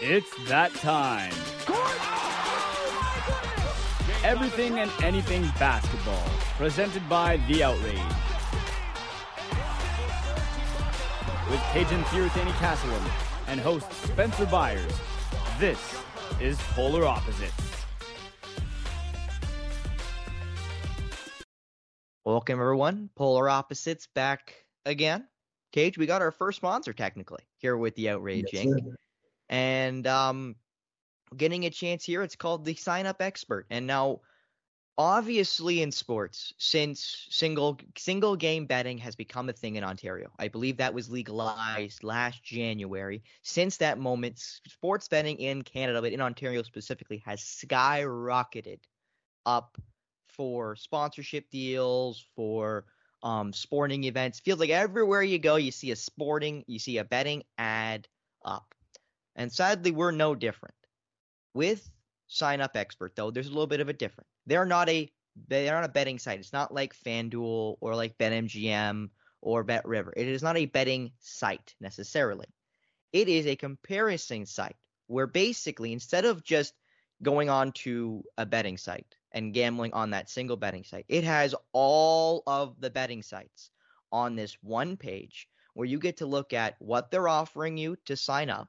It's that time. Everything and anything basketball, presented by The Outrage. With Kajan Thiritani Castleman and host Spencer Byers, this is Polar Opposites. Welcome, everyone. Polar Opposites back again. Cage, we got our first sponsor technically here with the Outrage Yes, Inc. sir. And um, getting a chance here. It's called the Sign Up Expert. And now, obviously, in sports, since single single game betting has become a thing in Ontario, I believe that was legalized last January. Since that moment, sports betting in Canada, but in Ontario specifically, has skyrocketed up for sponsorship deals, for um, sporting events. Feels like everywhere you go, you see a sporting, you see a betting ad up. And sadly, we're no different. With Sign Up Expert, though, there's a little bit of a difference. They're not a they're not a betting site. It's not like FanDuel or like BetMGM or BetRiver. It is not a betting site necessarily. It is a comparison site where basically instead of just going on to a betting site and gambling on that single betting site, it has all of the betting sites on this one page where you get to look at what they're offering you to sign up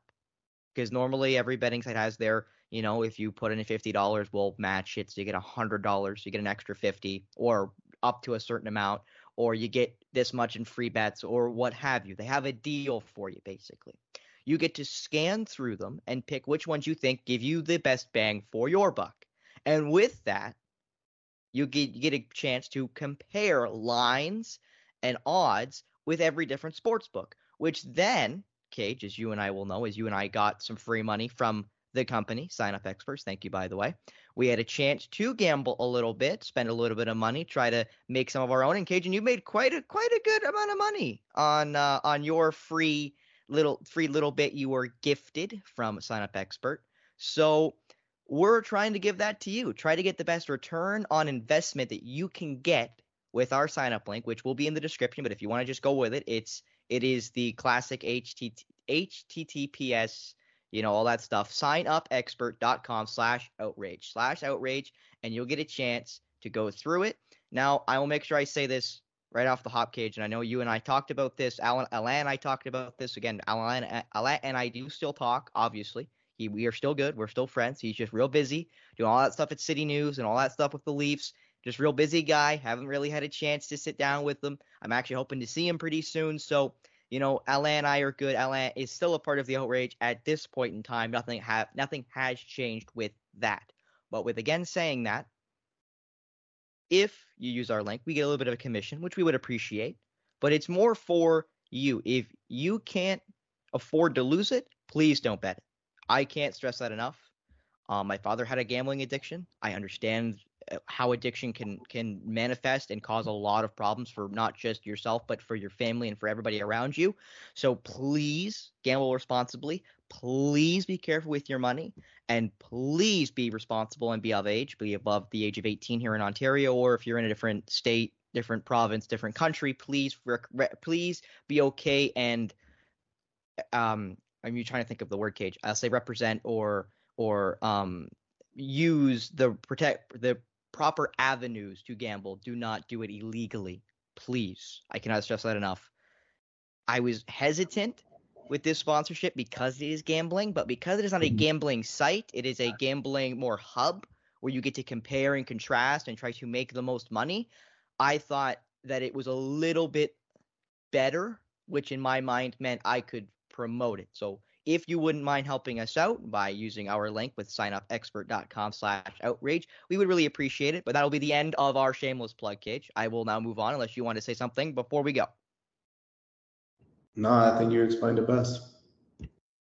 because normally every betting site has their you know if you put in fifty dollars we'll match it so you get a hundred dollars you get an extra 50 or up to a certain amount or you get this much in free bets or what have you. They have a deal for you basically. You get to scan through them and pick which ones you think give you the best bang for your buck. And with that you get, you get a chance to compare lines and odds with every different sports book which then Cage, as you and I will know, as you and I got some free money from the company, Sign Up Experts. Thank you, by the way. We had a chance to gamble a little bit, spend a little bit of money, try to make some of our own. And Cage, and you made quite a quite a good amount of money on uh, on your free little free little bit you were gifted from Sign Up Expert. So we're trying to give that to you. Try to get the best return on investment that you can get with our sign up link, which will be in the description. But if you want to just go with it, it's it is the classic HTT, HTTPS, you know, all that stuff. Signupexpert.com slash outrage slash outrage, and you'll get a chance to go through it. Now, I will make sure I say this right off the hop cage, and I know you and I talked about this. Alan, Alan and I talked about this again. Alan, Alan and I do still talk, obviously. He, we are still good. We're still friends. He's just real busy doing all that stuff at City News and all that stuff with the Leafs just real busy guy. Haven't really had a chance to sit down with him. I'm actually hoping to see him pretty soon. So, you know, Alan and I are good. Alan is still a part of the outrage at this point in time. Nothing have nothing has changed with that. But with again saying that, if you use our link, we get a little bit of a commission, which we would appreciate. But it's more for you. If you can't afford to lose it, please don't bet it. I can't stress that enough. Um, my father had a gambling addiction. I understand how addiction can can manifest and cause a lot of problems for not just yourself but for your family and for everybody around you. So please gamble responsibly. Please be careful with your money and please be responsible and be of age, be above the age of 18 here in Ontario or if you're in a different state, different province, different country, please rec- re- please be okay and um I'm trying to think of the word cage. I'll say represent or or um use the protect the proper avenues to gamble. Do not do it illegally, please. I cannot stress that enough. I was hesitant with this sponsorship because it is gambling, but because it is not a mm-hmm. gambling site, it is a gambling more hub where you get to compare and contrast and try to make the most money. I thought that it was a little bit better, which in my mind meant I could promote it. So if you wouldn't mind helping us out by using our link with signupexpert.com slash outrage, we would really appreciate it. But that'll be the end of our shameless plug cage. I will now move on unless you want to say something before we go. No, I think you explained it best.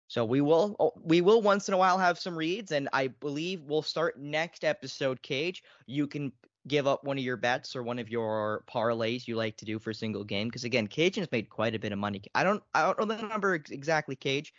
So we will oh, we will once in a while have some reads, and I believe we'll start next episode. Cage, you can give up one of your bets or one of your parlays you like to do for a single game, because again, Cage has made quite a bit of money. I don't I don't know the number exactly, Cage,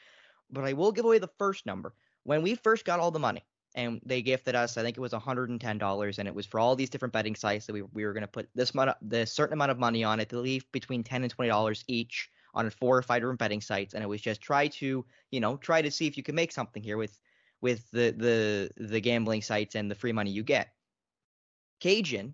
but I will give away the first number. When we first got all the money, and they gifted us, I think it was $110, and it was for all these different betting sites that we we were going to put this amount, this certain amount of money on it. to leave between 10 and 20 dollars each on four or five different betting sites, and it was just try to, you know, try to see if you can make something here with with the the the gambling sites and the free money you get. Kajan,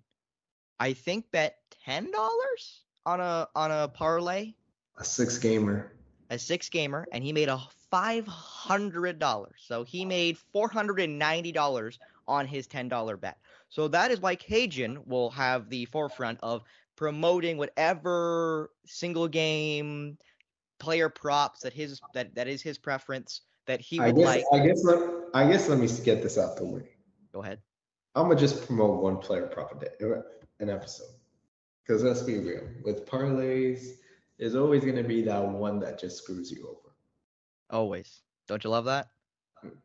I think bet ten dollars on a on a parlay. A six gamer. A six gamer, and he made a five hundred dollars. So he made four hundred and ninety dollars on his ten dollar bet. So that is why Kajan will have the forefront of promoting whatever single game player props that his that that is his preference that he would I guess, like. I guess let I guess let me get this out the way. Go ahead. I'm gonna just promote one player prop a day, an episode. Because let's be real, with parlays, there's always gonna be that one that just screws you over. Always. Don't you love that?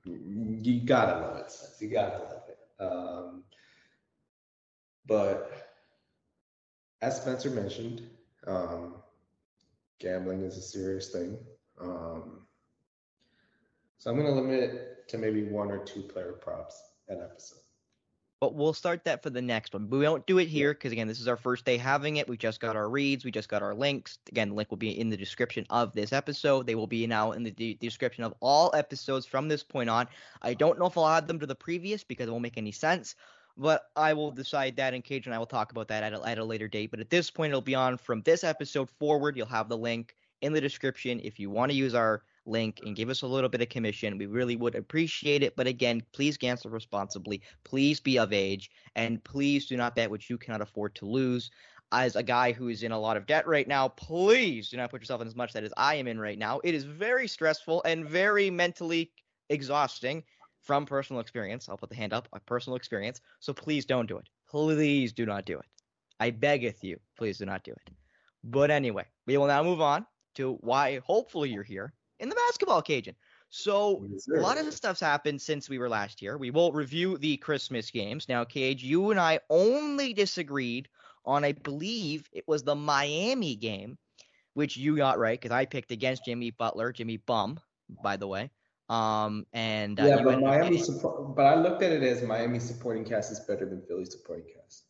You gotta love it, Seth. You gotta love it. Um, but as Spencer mentioned, um, gambling is a serious thing. Um, so I'm gonna limit it to maybe one or two player props an episode. But we'll start that for the next one. But we won't do it here because again, this is our first day having it. We just got our reads, we just got our links. Again, the link will be in the description of this episode. They will be now in the de- description of all episodes from this point on. I don't know if I'll add them to the previous because it won't make any sense. But I will decide that, and Cage and I will talk about that at a, at a later date. But at this point, it'll be on from this episode forward. You'll have the link in the description if you want to use our link and give us a little bit of commission. We really would appreciate it. But again, please gamble responsibly. Please be of age. And please do not bet which you cannot afford to lose. As a guy who is in a lot of debt right now, please do not put yourself in as much debt as I am in right now. It is very stressful and very mentally exhausting from personal experience. I'll put the hand up, a personal experience. So please don't do it. Please do not do it. I beggeth you, please do not do it. But anyway, we will now move on to why hopefully you're here in the basketball Kajan. So Yes, a lot of stuff's happened since we were last here. We will review the Christmas games. Now, Cage, you and I only disagreed on, I believe it was the Miami game, which you got right because I picked against Jimmy Butler, Jimmy Bum, by the way. Um, and uh, yeah, but Miami support, but I looked at it as Miami supporting cast is better than Philly supporting cast.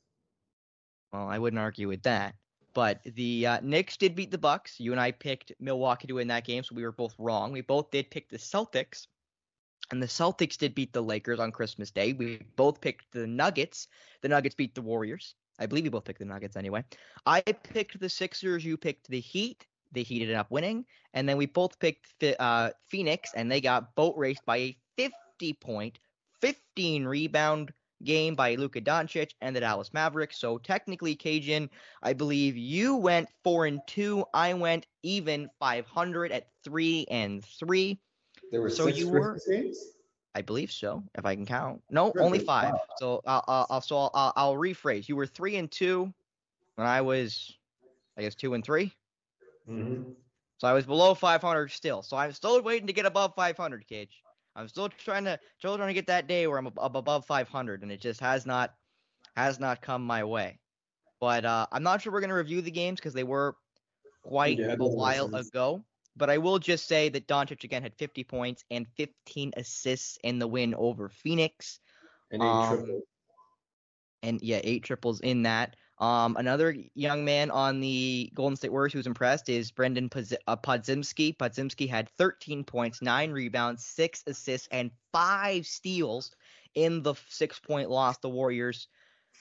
Well, I wouldn't argue with that. But the uh, Knicks did beat the Bucks. You and I picked Milwaukee to win that game, so we were both wrong. We both did pick the Celtics, and the Celtics did beat the Lakers on Christmas Day. We both picked the Nuggets. The Nuggets beat the Warriors. I believe we both picked the Nuggets anyway. I picked the Sixers. You picked the Heat. The Heat ended up winning, and then we both picked uh, Phoenix, and they got boat raced by a 50 point, 15 rebound game by Luka Doncic and the Dallas Mavericks. So technically, Kajan, I believe you went four and two. I went even 500 at three and three. There were So you were- games. I believe so, if I can count. No, Really? only five. Wow. So I'll, I'll, I'll so I'll, I'll rephrase. You were three and two, when I was, I guess, two and three. Mm-hmm. So I was below 500 still. So I'm still waiting to get above 500, Cage. I'm still trying to still trying to get that day where I'm ab- above 500, and it just has not has not come my way. But uh, I'm not sure we're gonna review the games because they were quite Yeah, a while sense. ago. But I will just say that Doncic again had 50 points and 15 assists in the win over Phoenix And eight Um, triple. and yeah, eight triples in that. Um, another young man on the Golden State Warriors who's impressed is Brendan uh, Podziemski. Podziemski had 13 points, nine rebounds, six assists, and five steals in the six-point loss the Warriors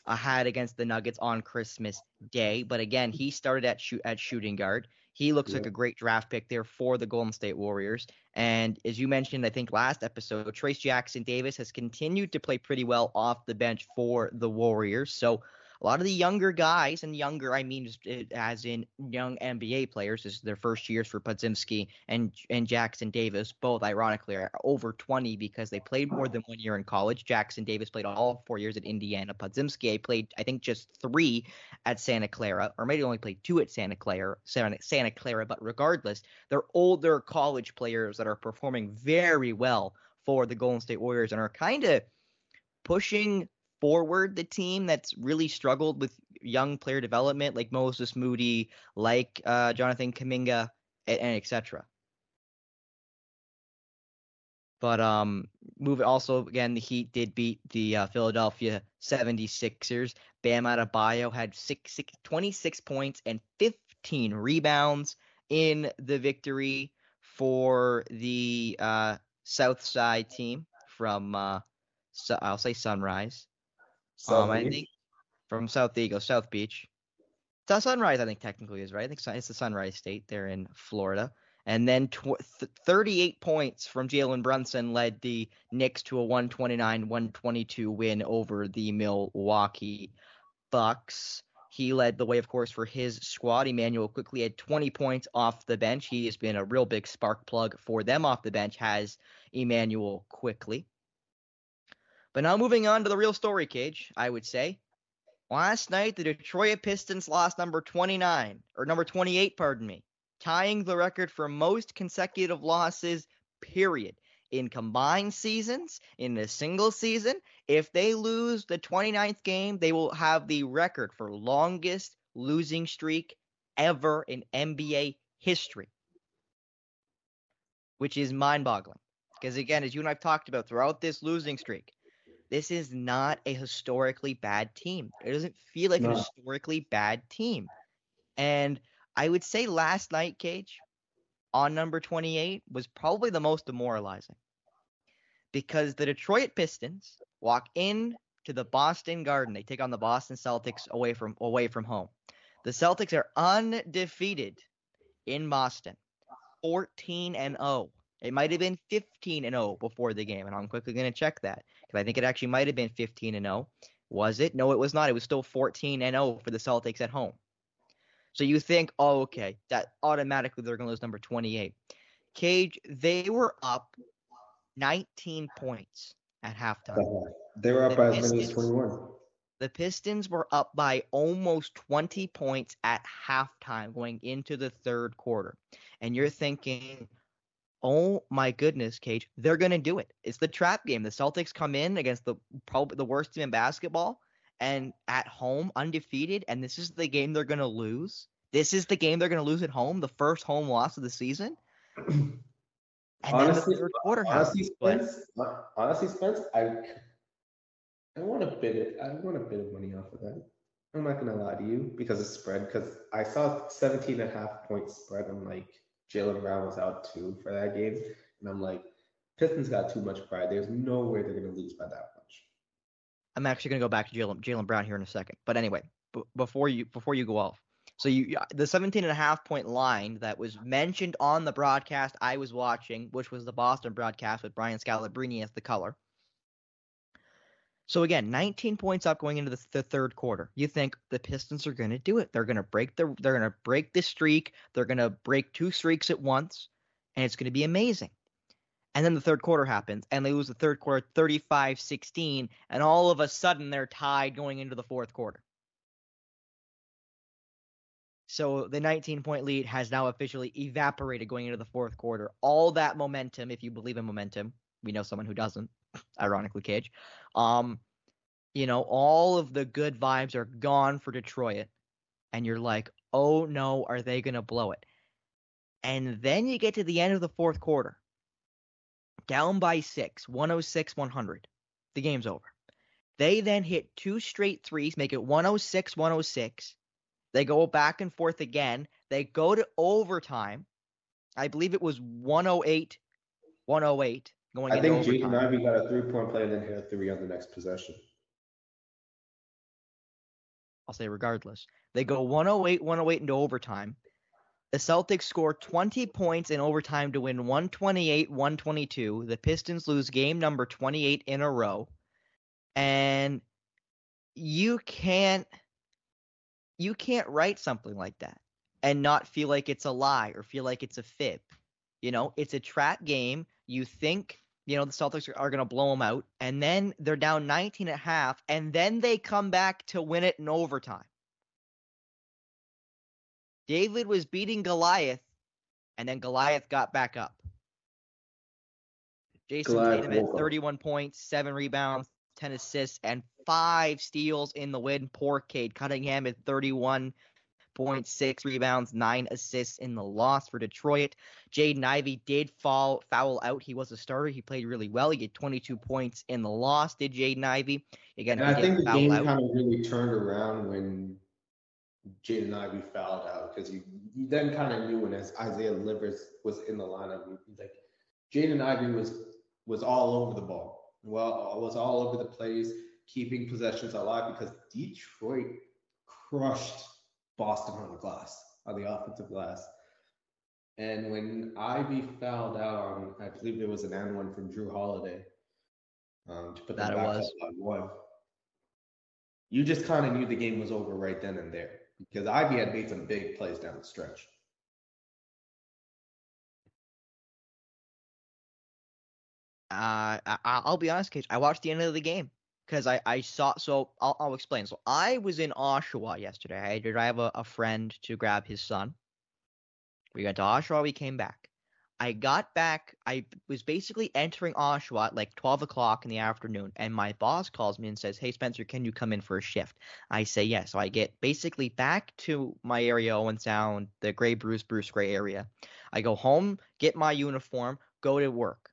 uh, had against the Nuggets on Christmas Day. But again, he started at shoot at shooting guard. He looks like a great draft pick there for the Golden State Warriors. And as you mentioned, I think last episode, Trayce Jackson Davis has continued to play pretty well off the bench for the Warriors. So a lot of the younger guys, and younger I mean uh, as in young NBA players, this is their first years for Podziemski and and Jackson Davis. Both ironically are over 20 because they played more than one year in college. Jackson Davis played all four years at Indiana. Podziemski played I think just three at Santa Clara, or maybe only played two at Santa Clara, Santa, Santa Clara. But regardless, they're older college players that are performing very well for the Golden State Warriors and are kind of pushing forward the team that's really struggled with young player development, like Moses Moody, like uh, Jonathan Kuminga, and, and etc. But um, move also again, the Heat did beat the uh, Philadelphia 76ers. Bam Adebayo had six, six, 26 points and 15 rebounds in the victory for the uh, South Side team from uh, so, I'll say Sunrise. So um, I think from South Eagle, South Beach. It's Sunrise, I think technically is right. I think it's the Sunrise State. They're in Florida. And then tw- th- 38 points from Jalen Brunson led the Knicks to a 129-122 win over the Milwaukee Bucks. He led the way, of course, for his squad. Immanuel Quickley had 20 points off the bench. He has been a real big spark plug for them off the bench, has Immanuel Quickley. But now moving on to the real story, Cage, I would say. Last night, the Detroit Pistons lost number 29, or number 28, pardon me, tying the record for most consecutive losses, period. In combined seasons, in a single season, if they lose the 29th game, they will have the record for longest losing streak ever in NBA history, which is mind boggling. Because again, as you and I've talked about throughout this losing streak, this is not a historically bad team. It doesn't feel like No. a historically bad team. And I would say last night, Cage, on number 28 was probably the most demoralizing. Because the Detroit Pistons walk in to the Boston Garden. They take on the Boston Celtics away from away from home. The Celtics are undefeated in Boston. 14 and 0. It might have been 15 and 0 before the game, and I'm quickly going to check that because I think it actually might have been 15 and 0. Was it? No, it was not. It was still 14 and 0 for the Celtics at home. So you think, oh, okay, that automatically they're going to lose number 28. Cage, they were up 19 points at halftime. Uh-huh. They were up The by as many as 21. The Pistons were up by almost 20 points at halftime going into the third quarter. And you're thinking, oh my goodness, Cage, they're going to do it. It's the trap game. The Celtics come in against the probably the worst team in basketball and at home undefeated and this is the game they're going to lose. This is the game they're going to lose at home, the first home loss of the season. And Honestly- the Honestly, happens. Spence, hon- honestly, Spence, I, I want a bit of, I want a bit of money off of that. I'm not gonna lie to you because it's spread. Because I saw 17 and a half point spread. I'm like, Jaylen Brown was out too for that game, and I'm like, Pistons got too much pride. There's no way they're gonna lose by that much. I'm actually going to go back to Jaylen Jaylen Brown here in a second. But anyway, b- before you before you go off, so you the 17 and a half point line that was mentioned on the broadcast I was watching, which was the Boston broadcast with Brian Scalabrine as the color. So again, 19 points up going into the, the third quarter. You think the Pistons are going to do it? They're going to break the they're going to break this streak. They're going to break two streaks at once, and it's going to be amazing. And then the third quarter happens, and they lose the third quarter 35 16, and all of a sudden they're tied going into the fourth quarter. So the 19 point lead has now officially evaporated going into the fourth quarter. All that momentum, if you believe in momentum, we know someone who doesn't, ironically, Cage. Um, you know, all of the good vibes are gone for Detroit, and you're like, oh no, are they going to blow it? And then you get to the end of the fourth quarter, down by six, 106 100. The game's over. They then hit two straight threes, make it 106 106. They go back and forth again. They go to overtime. I believe it was 108 108 going I think. Jaden Ivey got a three point play and then hit a three on the next possession. I'll say regardless. They go 108 108 into overtime. The Celtics score 20 points in overtime to win 128 122. The Pistons lose game number 28 in a row. And you can't you can't write something like that and not feel like it's a lie or feel like it's a fib. You know, it's a trap game. You think, you know, the Celtics are, are going to blow them out and then they're down 19 at half and then they come back to win it in overtime. David was beating Goliath and then Goliath got back up. Jason Goliath Tatum had woke 31 points, 7 rebounds, 10 assists, and 5 steals in the win. Poor Cade Cunningham at 31.6 rebounds, 9 assists in the loss for Detroit. Jaden Ivey did fall foul out. He was a starter. He played really well. He had 22 points in the loss, did Jaden Ivey. Again, And I think the game out. kind of really turned around when Jaden Ivey fouled out because you, you then kind of knew when as Isaiah Livers was in the lineup, he's like Jaden Ivey was was all over the ball. Well, uh, was all over the place, keeping possessions alive because Detroit crushed Boston on the glass, on the offensive glass. And when Ivey fouled out on, I believe it was an and one from Jrue Holiday um, to put That back was. up by one. You just kind of knew the game was over right then and there because Ivey had made some big plays down the stretch. Uh, I, I'll be honest, Cage. I watched the end of the game because I, I saw. So I'll, I'll explain. So I was in Oshawa yesterday. I had to drive a, a friend to grab his son. We went to Oshawa. We came back. I got back. I was basically entering Oshawa at like 12 o'clock in the afternoon, and my boss calls me and says, "Hey Spencer, can you come in for a shift?" I say yes. So I get basically back to my area, Owen Sound, the Grey Bruce Bruce Grey area. I go home, get my uniform, go to work.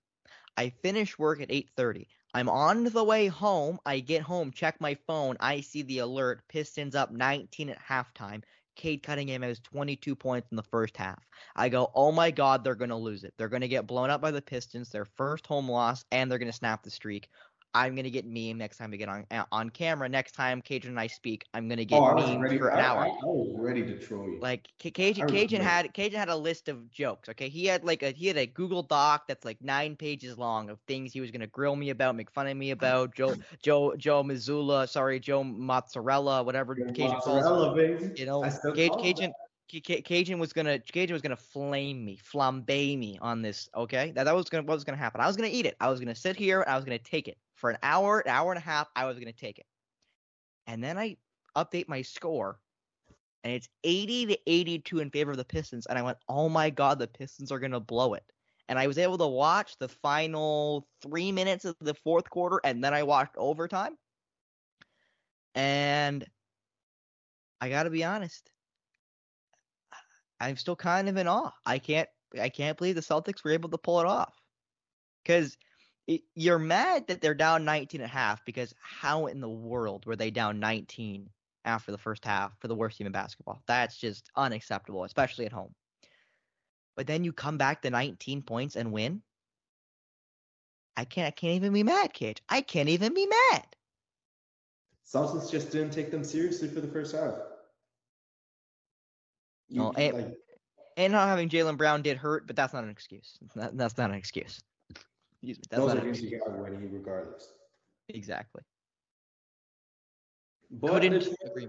I finish work at 8:30. I'm on the way home. I get home, check my phone. I see the alert. Pistons up 19 at halftime. Cade Cunningham has 22 points in the first half. I go, oh my god, they're gonna lose it. They're gonna get blown up by the Pistons. Their first home loss, and they're gonna snap the streak. I'm gonna get meme next time we get on uh, on camera. Next time Kajan and I speak, I'm gonna get oh, memed ready for an I, hour. I, I was ready to troll you. Like Kajan, Kajan had Kajan had a list of jokes. Okay, he had like a he had a Google Doc that's like nine pages long of things he was gonna grill me about, make fun of me about. Joe Joe Joe Mazzulla, sorry Joe Mozzarella, whatever Kajan calls him. Mozzarella, baby. You know, I still Caj- call it Kajan. C- C- Kajan was gonna Kajan was gonna flame me, flambe me on this. Okay, that that was gonna what was gonna happen. I was gonna eat it. I was gonna sit here. I was gonna take it for an hour, an hour and a half. I was gonna take it, and then I update my score, and it's 80 to 82 in favor of the Pistons. And I went, oh my god, the Pistons are gonna blow it. And I was able to watch the final three minutes of the fourth quarter, and then I watched overtime. And I gotta be honest, I'm still kind of in awe. I can't I can't believe the Celtics were able to pull it off. Cuz you're mad that they're down 19 and a half because how in the world were they down 19 after the first half for the worst team in basketball? That's just unacceptable, especially at home. But then you come back to 19 points and win. I can't I can't even be mad, kid. I can't even be mad. Celtics just didn't take them seriously for the first half. You, Well, it- like, And not having Jaylen Brown did hurt, but that's not an excuse. That, that's not an excuse. Excuse me. That's those are an games excuse. you got winning regardless. Exactly. But Couldn't agree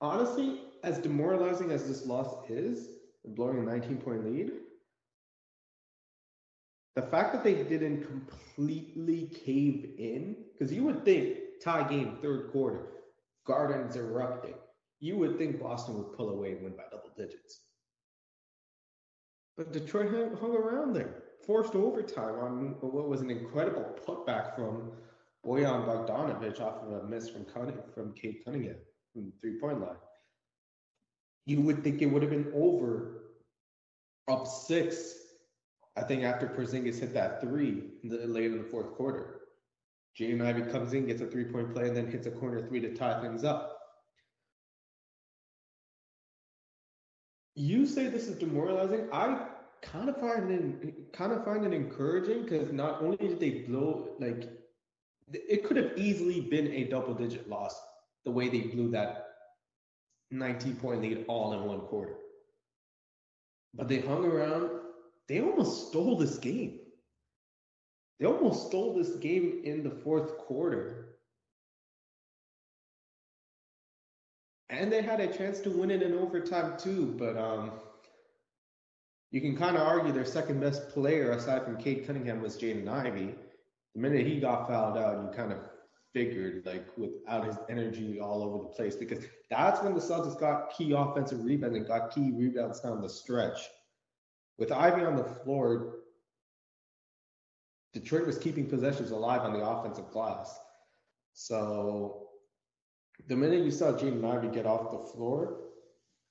honestly, as demoralizing as this loss is, blowing a 19 point lead, the fact that they didn't completely cave in, because you would think tie game third quarter, Gardens erupting, you would think Boston would pull away and win by double digits. But Detroit hung, hung around there, forced overtime on what was an incredible putback from Bojan Bogdanovic off of a miss from from Cade Cunningham from the three point line. You would think it would have been over up six. I think after Porzingis hit that three in the, late in the fourth quarter, Jaden Ivey comes in, gets a three point play, and then hits a corner three to tie things up. You say this is demoralizing. I kind of find it kind of find it encouraging because not only did they blow like it could have easily been a double digit loss the way they blew that 19 point lead all in one quarter. But they hung around. They almost stole this game. They almost stole this game in the fourth quarter. And they had a chance to win it in overtime too, but um you can kind of argue their second best player aside from Cade Cunningham was Jaden Ivey. The minute he got fouled out, you kind of figured like without his energy all over the place because that's when the Celtics got key offensive rebounds and got key rebounds down the stretch. With Ivey on the floor, Detroit was keeping possessions alive on the offensive glass. So the minute you saw Jaden Ivey get off the floor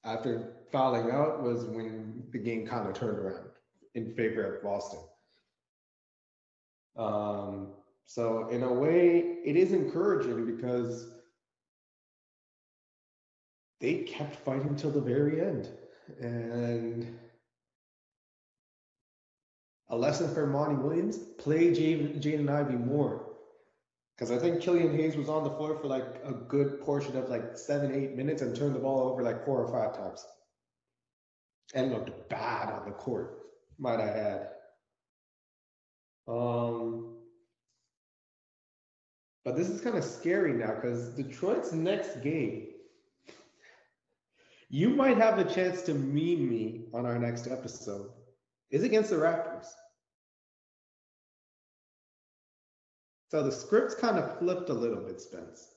after fouling out was when the game kind of turned around in favor of Boston. Um, so in a way, it is encouraging because they kept fighting till the very end. And a lesson for Monty Williams: play Jaden and Ivey more. Because I think Killian Hayes was on the floor for like a good portion of like seven, eight minutes and turned the ball over like four or five times. And looked bad on the court, might I add. Um, but this is kind of scary now because Detroit's next game, you might have a chance to meme me on our next episode, is against the Raptors. So the script's kind of flipped a little bit, Spence.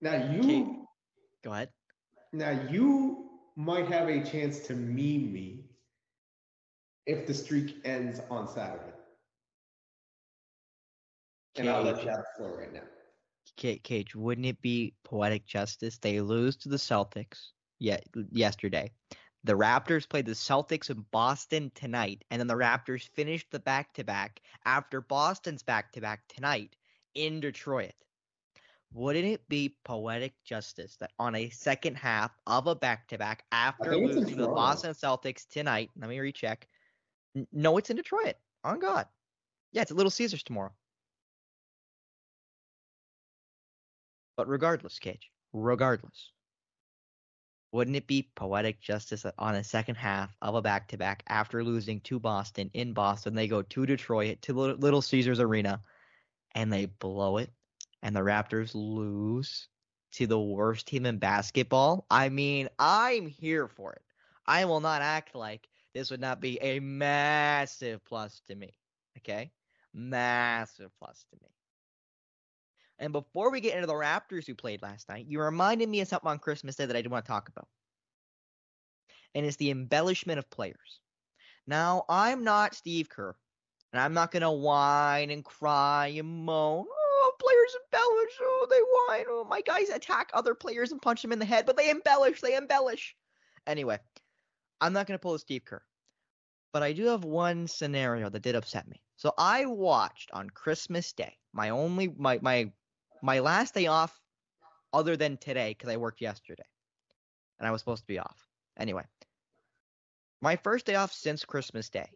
Now you Okay. Go ahead. now you might have a chance to meme me if the streak ends on Saturday. And I'll let Cage. you have the floor right now. Cage, wouldn't it be poetic justice? They lose to the Celtics yet yesterday. The Raptors played the Celtics in Boston tonight, and then the Raptors finished the back to back after Boston's back to back tonight in Detroit. Wouldn't it be poetic justice that on a second half of a back to back after think it's in losing to the Boston Celtics tonight, let me recheck. No, it's in Detroit. On God. Yeah, it's at Little Caesars tomorrow. But regardless, Cage, regardless, wouldn't it be poetic justice that on a second half of a back to back after losing to Boston in Boston, they go to Detroit to Little Caesars Arena and they blow it and the Raptors lose to the worst team in basketball? I mean, I'm here for it. I will not act like this would not be a massive plus to me. Okay? Massive plus to me. And before we get into the Raptors who played last night, you reminded me of something on Christmas Day that I do want to talk about. And it's the embellishment of players. Now, I'm not Steve Kerr, and I'm not going to whine and cry and moan. Players embellish. Oh, they whine. Oh, my guys attack other players and punch them in the head, but they embellish. They embellish. Anyway, I'm not going to pull a Steve Kerr. But I do have one scenario that did upset me. So I watched on Christmas Day, my only my my my last day off other than today because I worked yesterday and I was supposed to be off. Anyway, my first day off since Christmas Day.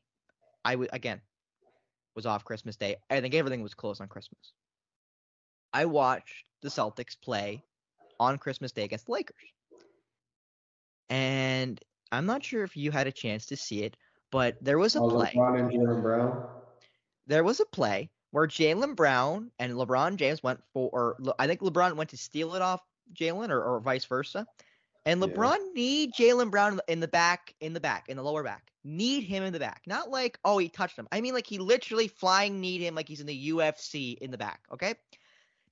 I w- again was off Christmas Day. I think everything was closed on Christmas. I watched the Celtics play on Christmas Day against the Lakers. And I'm not sure if you had a chance to see it, but there was a Oh, play LeBron and Jaylen Brown. there was a play where Jaylen Brown and LeBron James went for, or I think LeBron went to steal it off Jaylen, or, or vice versa, and Yeah. LeBron need Jaylen Brown in the- in the back, in the back, in the lower back, need him in the back, not like oh he touched him. I mean like he literally flying need him like he's in the UFC in the back. Okay.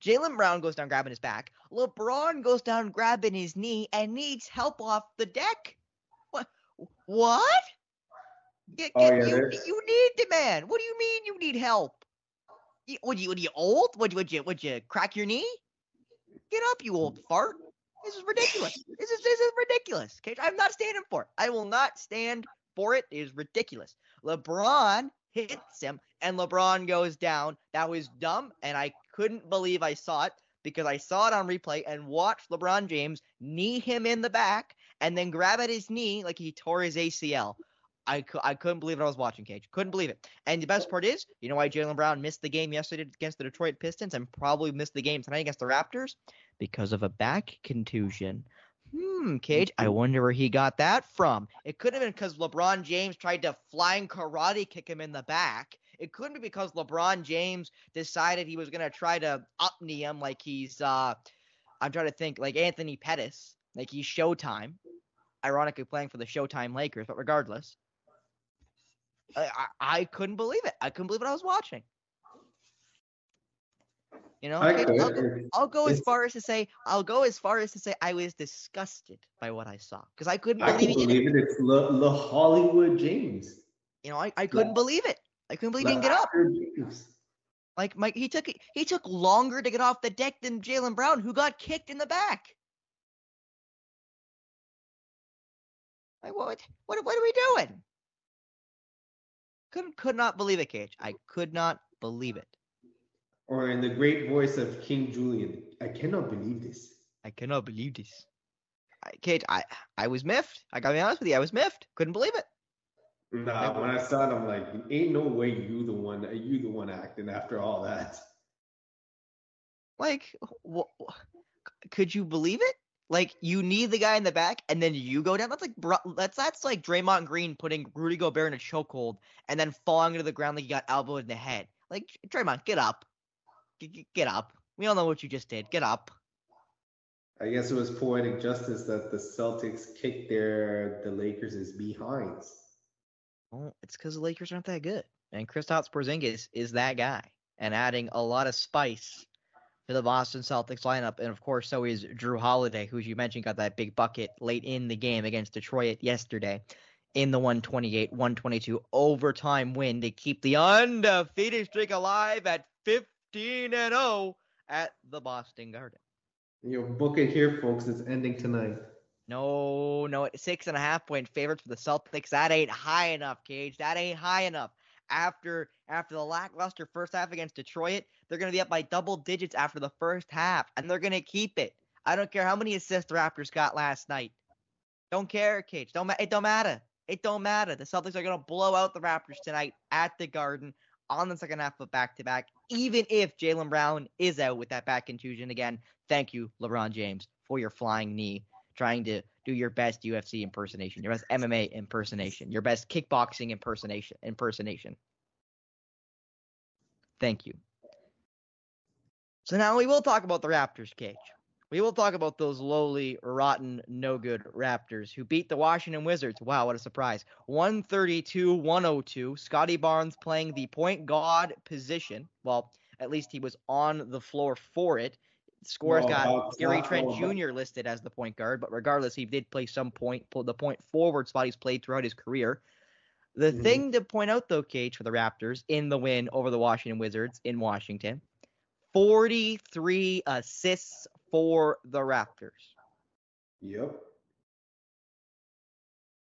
Jaylen Brown goes down grabbing his back. LeBron goes down grabbing his knee and needs help off the deck. What? What? Y- Oh, yeah, you, you need the man. What do you mean you need help? You, would you would you old? Would you would you would you crack your knee? Get up, you old fart. This is ridiculous. This is this is ridiculous. Okay, I'm not standing for it. I will not stand for it. It is ridiculous. LeBron hits him and LeBron goes down. That was dumb, and I couldn't believe I saw it because I saw it on replay and watched LeBron James knee him in the back and then grab at his knee like he tore his ACL. I, cou- I couldn't believe what I was watching, Cage. Couldn't believe it. And the best part is, you know why Jaylen Brown missed the game yesterday against the Detroit Pistons and probably missed the game tonight against the Raptors? Because of a back contusion. Hmm, Cage, I wonder where he got that from. It couldn't have been because LeBron James tried to flying karate kick him in the back. It couldn't be because LeBron James decided he was gonna try to up knee him like he's uh I'm trying to think like Anthony Pettis, like he's Showtime. Ironically playing for the Showtime Lakers, but regardless. I, I, I couldn't believe it. I couldn't believe what I was watching. You know, I will go- I'll go as far as to say I'll go as far as to say I was disgusted by what I saw because I couldn't I believe it. believe it. It's Le, Le Hollywood James. You know, I, I couldn't believe it. I couldn't believe he didn't get up. Like Mike, he took he took longer to get off the deck than Jaylen Brown, who got kicked in the back. Like what? What? What are we doing? Couldn't could not believe it, Cage. I could not believe it. Or in the great voice of King Julien, I cannot believe this. I cannot believe this. I Cage, I I was miffed. I gotta be honest with you, I was miffed. Couldn't believe it. Nah, when I saw it, I'm like, ain't no way you the one, you the one acting after all that. Like, wh- could you believe it? Like, you need the guy in the back, and then you go down. That's like, bro, that's that's like Draymond Green putting Rudy Gobert in a chokehold and then falling to the ground like he got elbowed in the head. Like, Draymond, get up, G- get up. We all know what you just did. Get up. I guess it was poetic justice that the Celtics kicked their the Lakers' is behinds. Well, it's because the Lakers aren't that good, and Kristaps Porzingis is that guy, and adding a lot of spice to the Boston Celtics lineup, and of course, so is Jrue Holiday, who, as you mentioned, got that big bucket late in the game against Detroit yesterday in the 128-122 overtime win to keep the undefeated streak alive at 15 and 0 at the Boston Garden. You know, book it here, folks. It's ending tonight. No, no, six and a half point favorites for the Celtics. That ain't high enough, Cage. That ain't high enough. After after the lackluster first half against Detroit, they're gonna be up by double digits after the first half, and they're gonna keep it. I don't care how many assists the Raptors got last night. Don't care, Cage. Don't it don't matter. It don't matter. The Celtics are gonna blow out the Raptors tonight at the Garden on the second half of back to back, even if Jaylen Brown is out with that back contusion again. Thank you, LeBron James, for your flying knee trying to do your best UFC impersonation, your best MMA impersonation, your best kickboxing impersonation impersonation. Thank you. So now we will talk about the Raptors, Cage. We will talk about those lowly, rotten, no good Raptors who beat the Washington Wizards. Wow, what a surprise. 132 102. Scottie Barnes playing the point guard position. Well, at least he was on the floor for it. Scores Well, got Gary Trent Jr. listed as the point guard, but regardless, he did play some point, the point forward spot he's played throughout his career. The Mhm. thing to point out, though, Cage, for the Raptors in the win over the Washington Wizards in Washington 43 assists for the Raptors. Yep.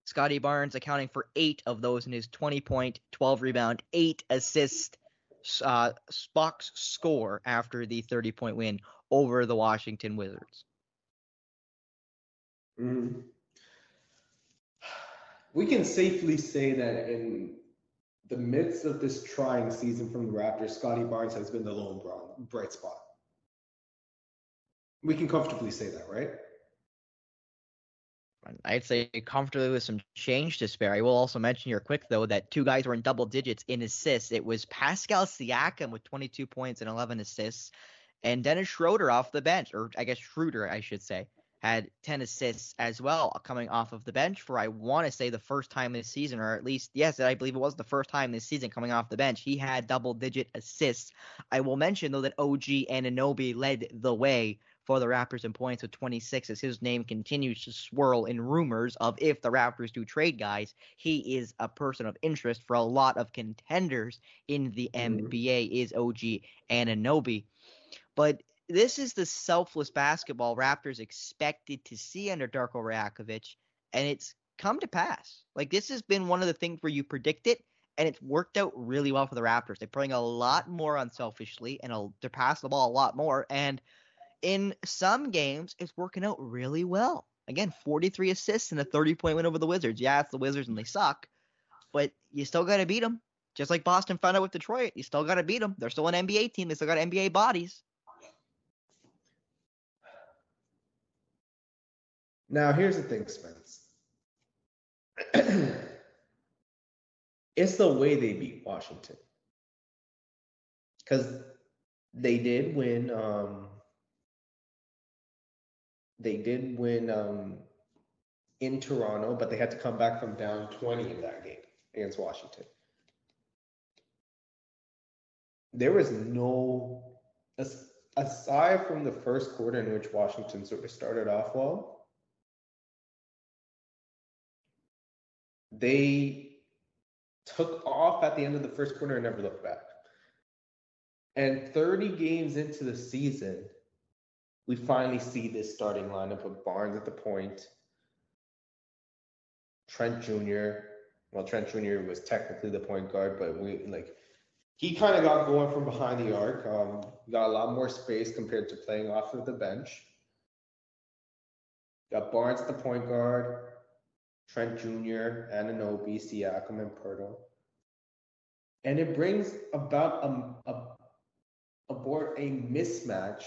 Scottie Barnes accounting for eight of those in his 20 point, 12 rebound, eight assist uh, box score after the 30 point win over the Washington Wizards. hmm We can safely say that in the midst of this trying season from the Raptors, Scottie Barnes has been the lone bright spot. We can comfortably say that, right? I'd say comfortably with some change to spare. I will also mention here quick though that two guys were in double digits in assists. It was Pascal Siakam with 22 points and 11 assists, and Dennis Schroeder off the bench, or I guess Schroeder, I should say, had 10 assists as well coming off of the bench for I want to say the first time this season, or at least yes, I believe it was the first time this season coming off the bench. He had double digit assists. I will mention though that OG Anunoby led the way for the Raptors in points with 26 as his name continues to swirl in rumors of if the Raptors do trade guys, he is a person of interest for a lot of contenders in the Mhm. NBA is OG and Anunoby. But this is the selfless basketball Raptors expected to see under Darko Rajakovic, and it's come to pass. Like this has been one of the things where you predict it, and it's worked out really well for the Raptors. They're playing a lot more unselfishly, and a, they're passing the ball a lot more. And in some games, it's working out really well. Again, 43 assists and a 30 point win over the Wizards. Yeah, it's the Wizards and they suck, but you still got to beat them. Just like Boston found out with Detroit, you still got to beat them. They're still an NBA team. They still got NBA bodies. Now, here's the thing, Spence. it's the way they beat Washington. Because they did win. Um, they did win um, in Toronto, but they had to come back from down 20 in that game against Washington. There was no, as- aside from the first quarter in which Washington sort of started off well, they took off at the end of the first quarter and never looked back. And 30 games into the season, we finally see this starting lineup of Barnes at the point, Trent Jr. Well, Trent Jr. was technically the point guard, but we like he kind of got going from behind the arc. Um, got a lot more space compared to playing off of the bench. Got Barnes at the point guard, Trent Jr., Anunoby, Siakam, and Poeltl. And it brings about a, a, aboard a mismatch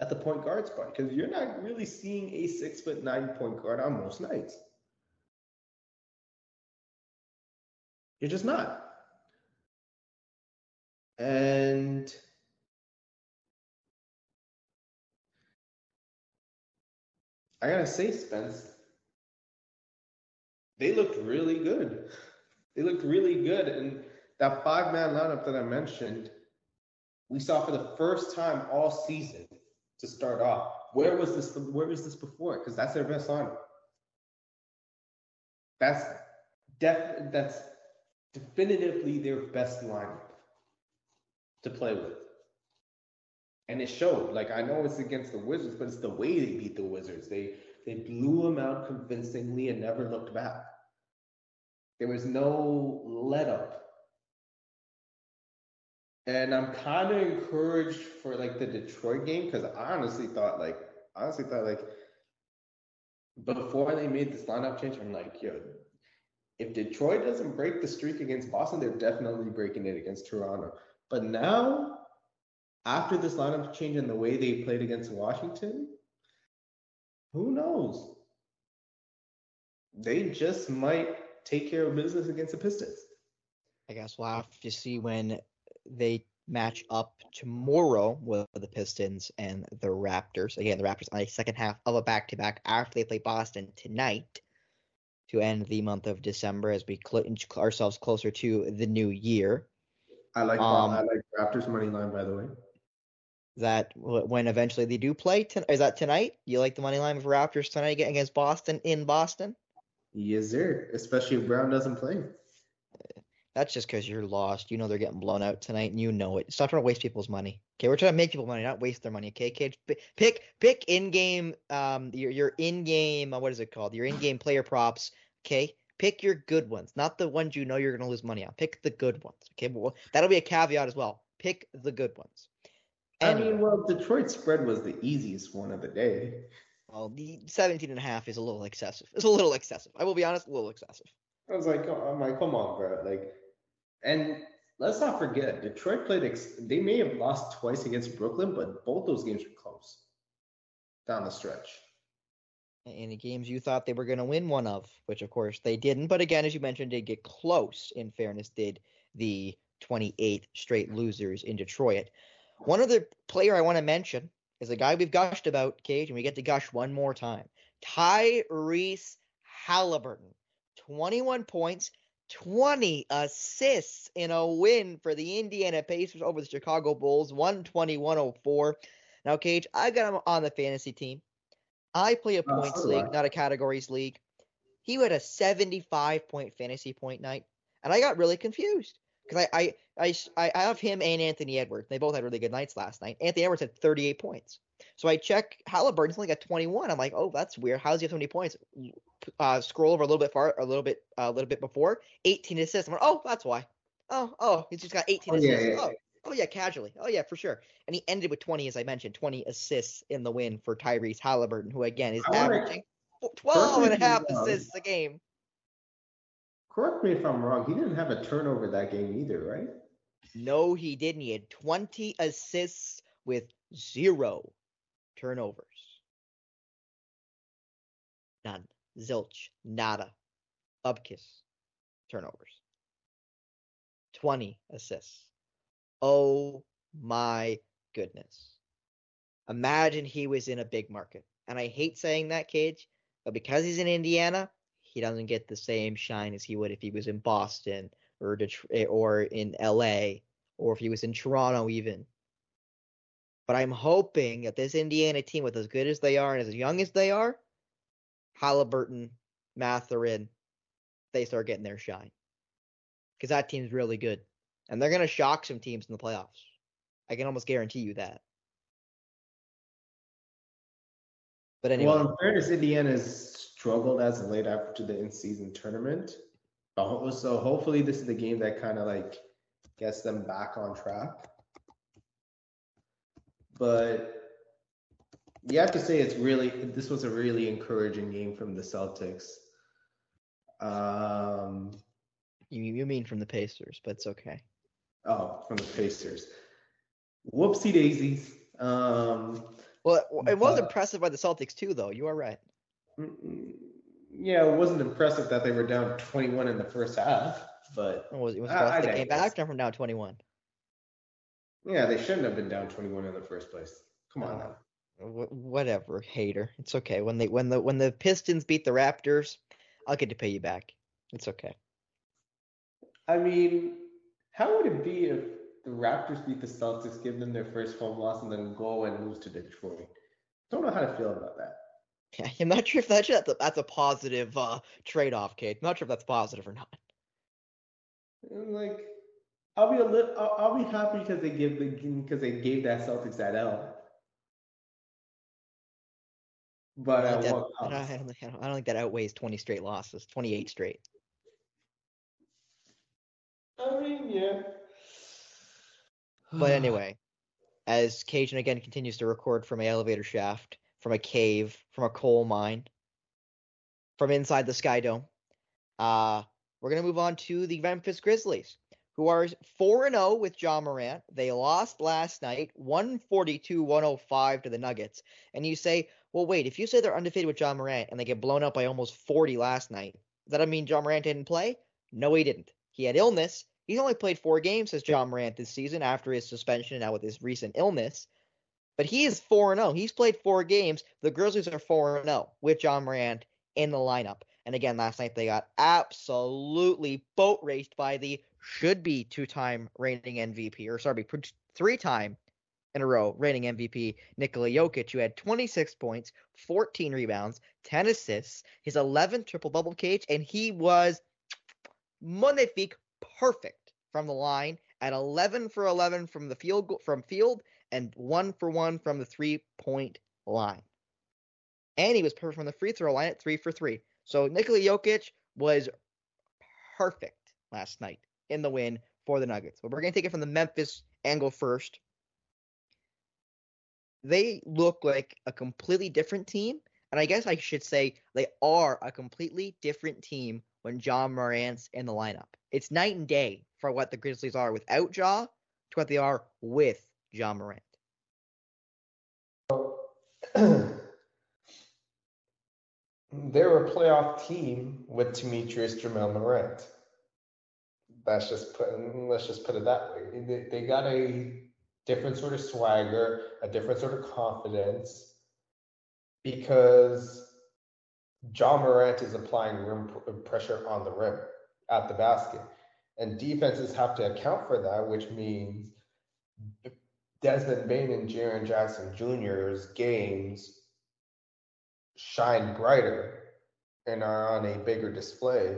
at the point guard spot because you're not really seeing a six foot nine point guard on most nights. You're just not. And I gotta say, Spence, they looked really good. They looked really good. And that five man lineup that I mentioned, we saw for the first time all season to start off. Where was this? Where was this before? Because that's their best lineup. That's def, That's definitively their best lineup to play with. And it showed. Like I know it's against the Wizards, but it's the way they beat the Wizards. They they blew them out convincingly and never looked back. There was no let up. And I'm kind of encouraged for like the Detroit game because I honestly thought like honestly thought like before they made this lineup change, I'm like, yo, if Detroit doesn't break the streak against Boston, they're definitely breaking it against Toronto. But now, after this lineup change and the way they played against Washington, who knows? They just might take care of business against the Pistons. I guess we'll have to see when they match up tomorrow with the Pistons and the Raptors. Again, the Raptors on a second half of a back to back after they play Boston tonight to end the month of December as we cl- inch ourselves closer to the new year. I like um, I like Raptors money line by the way. That when eventually they do play, to, is that tonight? You like the money line for Raptors tonight against Boston in Boston? Yes, sir. Especially if Brown doesn't play. That's just because you're lost. You know they're getting blown out tonight, and you know it. Stop trying to waste people's money. Okay, we're trying to make people money, not waste their money. Okay, Cage. Pick pick in game um your your in game uh, what is it called? Your in game player props. Okay, pick your good ones, not the ones you know you're gonna lose money on. Pick the good ones. Okay, well that'll be a caveat as well. Pick the good ones. Anyway, I mean, well, Detroit spread was the easiest one of the day. Well, the 17 and a half is a little excessive. It's a little excessive. I will be honest, a little excessive. I was like, oh, I'm like, come on, bro. Like, and let's not forget, Detroit played. Ex- they may have lost twice against Brooklyn, but both those games were close down the stretch. Any games you thought they were going to win one of, which of course they didn't. But again, as you mentioned, did get close. In fairness, did the 28 straight losers in Detroit. One other player I want to mention is a guy we've gushed about, Cage, and we get to gush one more time. Tyrese Halliburton, 21 points, 20 assists in a win for the Indiana Pacers over the Chicago Bulls, 120-104. Now, Cage, I got him on the fantasy team. I play a oh, points oh, league, not a categories league. He had a 75 point fantasy point night, and I got really confused because I, I I I have him and Anthony Edwards. They both had really good nights last night. Anthony Edwards had 38 points. So I check Halliburton, he's only got 21. I'm like, oh, that's weird. How does he have so many points? Uh, scroll over a little bit far, a little bit, a uh, little bit before, 18 assists. I'm like, oh, that's why. Oh, oh, he's just got 18 oh, assists. Yeah, yeah. Oh, oh yeah, casually. Oh yeah, for sure. And he ended with 20, as I mentioned, 20 assists in the win for Tyrese Halliburton, who again is averaging 12 and a half assists a game. Correct me if I'm wrong. He didn't have a turnover that game either, right? No, he didn't. He had 20 assists with zero turnovers. None. Zilch. Nada. Upkiss. Turnovers. 20 assists. Oh my goodness. Imagine he was in a big market. And I hate saying that, Cage, but because he's in Indiana, he doesn't get the same shine as he would if he was in Boston or Detroit eh, or in LA or if he was in Toronto even. But I'm hoping that this Indiana team, with as good as they are and as young as they are, Halliburton, Mathurin, they start getting their shine. Because that team's really good. And they're going to shock some teams in the playoffs. I can almost guarantee you that. But anyway. Well, in fairness, Indiana's struggled as late after the in-season tournament. So hopefully this is the game that kind of like gets them back on track. But you have to say it's really this was a really encouraging game from the Celtics. Um, You you mean from the Pacers, but it's okay. oh, from the Pacers. Whoopsie daisies. Um, Well, it- was But- impressive by the Celtics too, though. You are right. Mm, yeah, it wasn't impressive that they were down 21 in the first half, but It was it was I- I. They came back from down 21. yeah, they shouldn't have been down 21 in the first place. Come on now. Wh- whatever, hater. It's okay. When they when the when the Pistons beat the Raptors, I'll get to pay you back. It's okay. I mean, how would it be if the Raptors beat the Celtics, give them their first home loss, and then go and lose to Detroit? Don't know how to feel about that. Yeah, I'm not sure if that's that's a, that's a positive uh, trade-off, Kate. I'm not sure if that's positive or not. And, like, I'll be a little, I'll, I'll be happy because they give the because they gave that Celtics that L. But I, at think that, I, don't. I, don't think, I don't I don't think that outweighs 20 straight losses, 28 straight. I mean, yeah. But anyway, as Kajan again continues to record from an elevator shaft, from a cave, from a coal mine, from inside the Sky Dome, uh, we're gonna move on to the Memphis Grizzlies, who are four and zero with Ja Morant. They lost last night, 142-105 to the Nuggets. And you say, well, wait, if you say they're undefeated with Ja Morant and they get blown up by almost 40 last night, does that mean Ja Morant didn't play? No, he didn't. He had illness. He's only played four games as Ja Morant this season after his suspension and now with his recent illness. But he is 4 0. He's played four games. The Grizzlies are 4 0 with Ja Morant in the lineup. And again, last night they got absolutely boat raced by the should be two time reigning MVP, or sorry, three time in a row reigning MVP Nikola Jokic, who had 26 points, 14 rebounds, 10 assists, his 11th triple double cage, and he was magnifique, perfect from the line at 11 for 11 from the field from field and one for one from the three point line. And he was perfect from the free throw line at three for three. So Nikola Jokic was perfect last night in the win for the Nuggets. But we're going to take it from the Memphis angle first. They look like a completely different team. And I guess I should say they are a completely different team when Ja Morant's in the lineup. It's night and day for what the Grizzlies are without Ja to what they are with Ja Morant. They're a playoff team with Temetrius Jamel Morant. That's just put. Let's just put it that way. They, they got a different sort of swagger, a different sort of confidence, because Ja Morant is applying rim pr- pressure on the rim at the basket, and defenses have to account for that, which means Desmond Bane and Jaren Jackson Jr.'s games shine brighter and are on a bigger display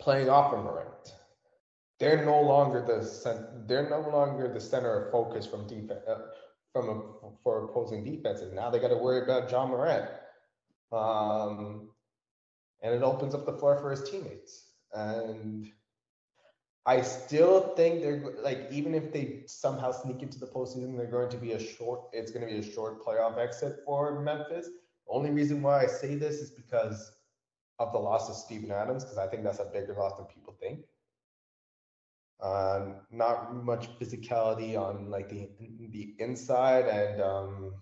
playing off of Morant. They're no longer the cent- they're no longer the center of focus from defense uh, from a, for opposing defenses. Now they got to worry about Ja Morant, um, and it opens up the floor for his teammates. And I still think they're like even if they somehow sneak into the postseason, they're going to be a short. It's going to be a short playoff exit for Memphis. The only reason why I say this is because of the loss of Steven Adams, because I think that's a bigger loss than people think. Um, not much physicality on like the the inside, and um,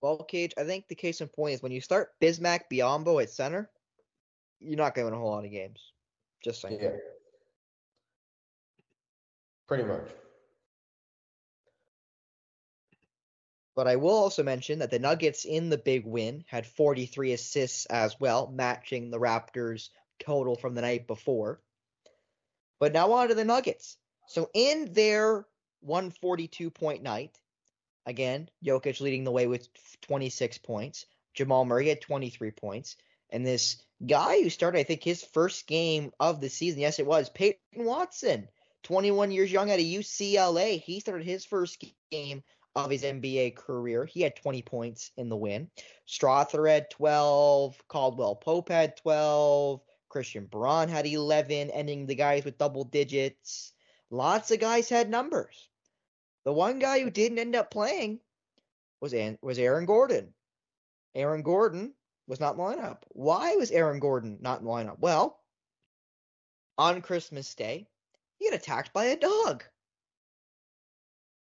Well, Cage, I think the case in point is when you start Bismack Biyombo at center, you're not going to win a whole lot of games. Just saying. yeah, pretty much. But I will also mention that the Nuggets in the big win had 43 assists as well, matching the Raptors' total from the night before. But now on to the Nuggets. So in their 142 point night, again, Jokic leading the way with 26 points. Jamal Murray had 23 points. And this guy who started, I think, his first game of the season, yes, it was Peyton Watson, 21 years young out of UCLA. He started his first game of his NBA career. He had 20 points in the win. Strawther had 12. Caldwell Pope had 12. Christian Braun had 11, ending the guys with double digits. Lots of guys had numbers. The one guy who didn't end up playing was was Aaron Gordon. Aaron Gordon was not in the lineup. Why was Aaron Gordon not in the lineup? Well, on Christmas Day, he got attacked by a dog.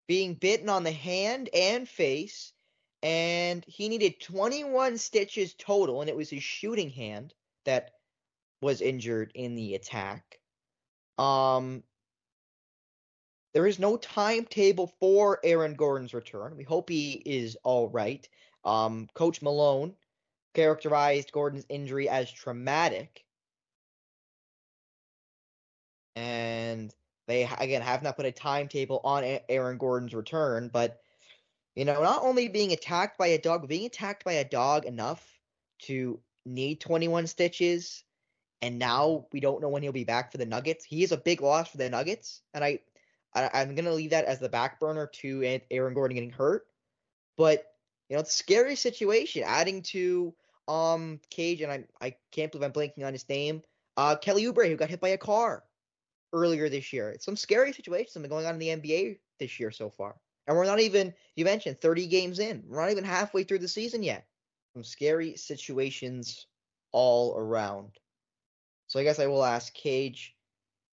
Being bitten on the hand and face, and he needed 21 stitches total, and it was his shooting hand that was injured in the attack. Um, there is no timetable for Aaron Gordon's return. We hope he is all right. Um, Coach Malone characterized Gordon's injury as traumatic. And they, again, have not put a timetable on Aaron Gordon's return. But, you know, not only being attacked by a dog, being attacked by a dog enough to need 21 stitches. And now we don't know when he'll be back for the Nuggets. He is a big loss for the Nuggets. And I, I am to leave that as the back burner to Aaron Gordon getting hurt. But, you know, it's a scary situation. Adding to um Cage, and I I can't believe I'm blanking on his name. Uh, Kelly Oubre, who got hit by a car earlier this year. It's some scary situations have been going on in the NBA this year so far. And we're not even, you mentioned 30 games in. We're not even halfway through the season yet. Some scary situations all around. So I guess I will ask Cage,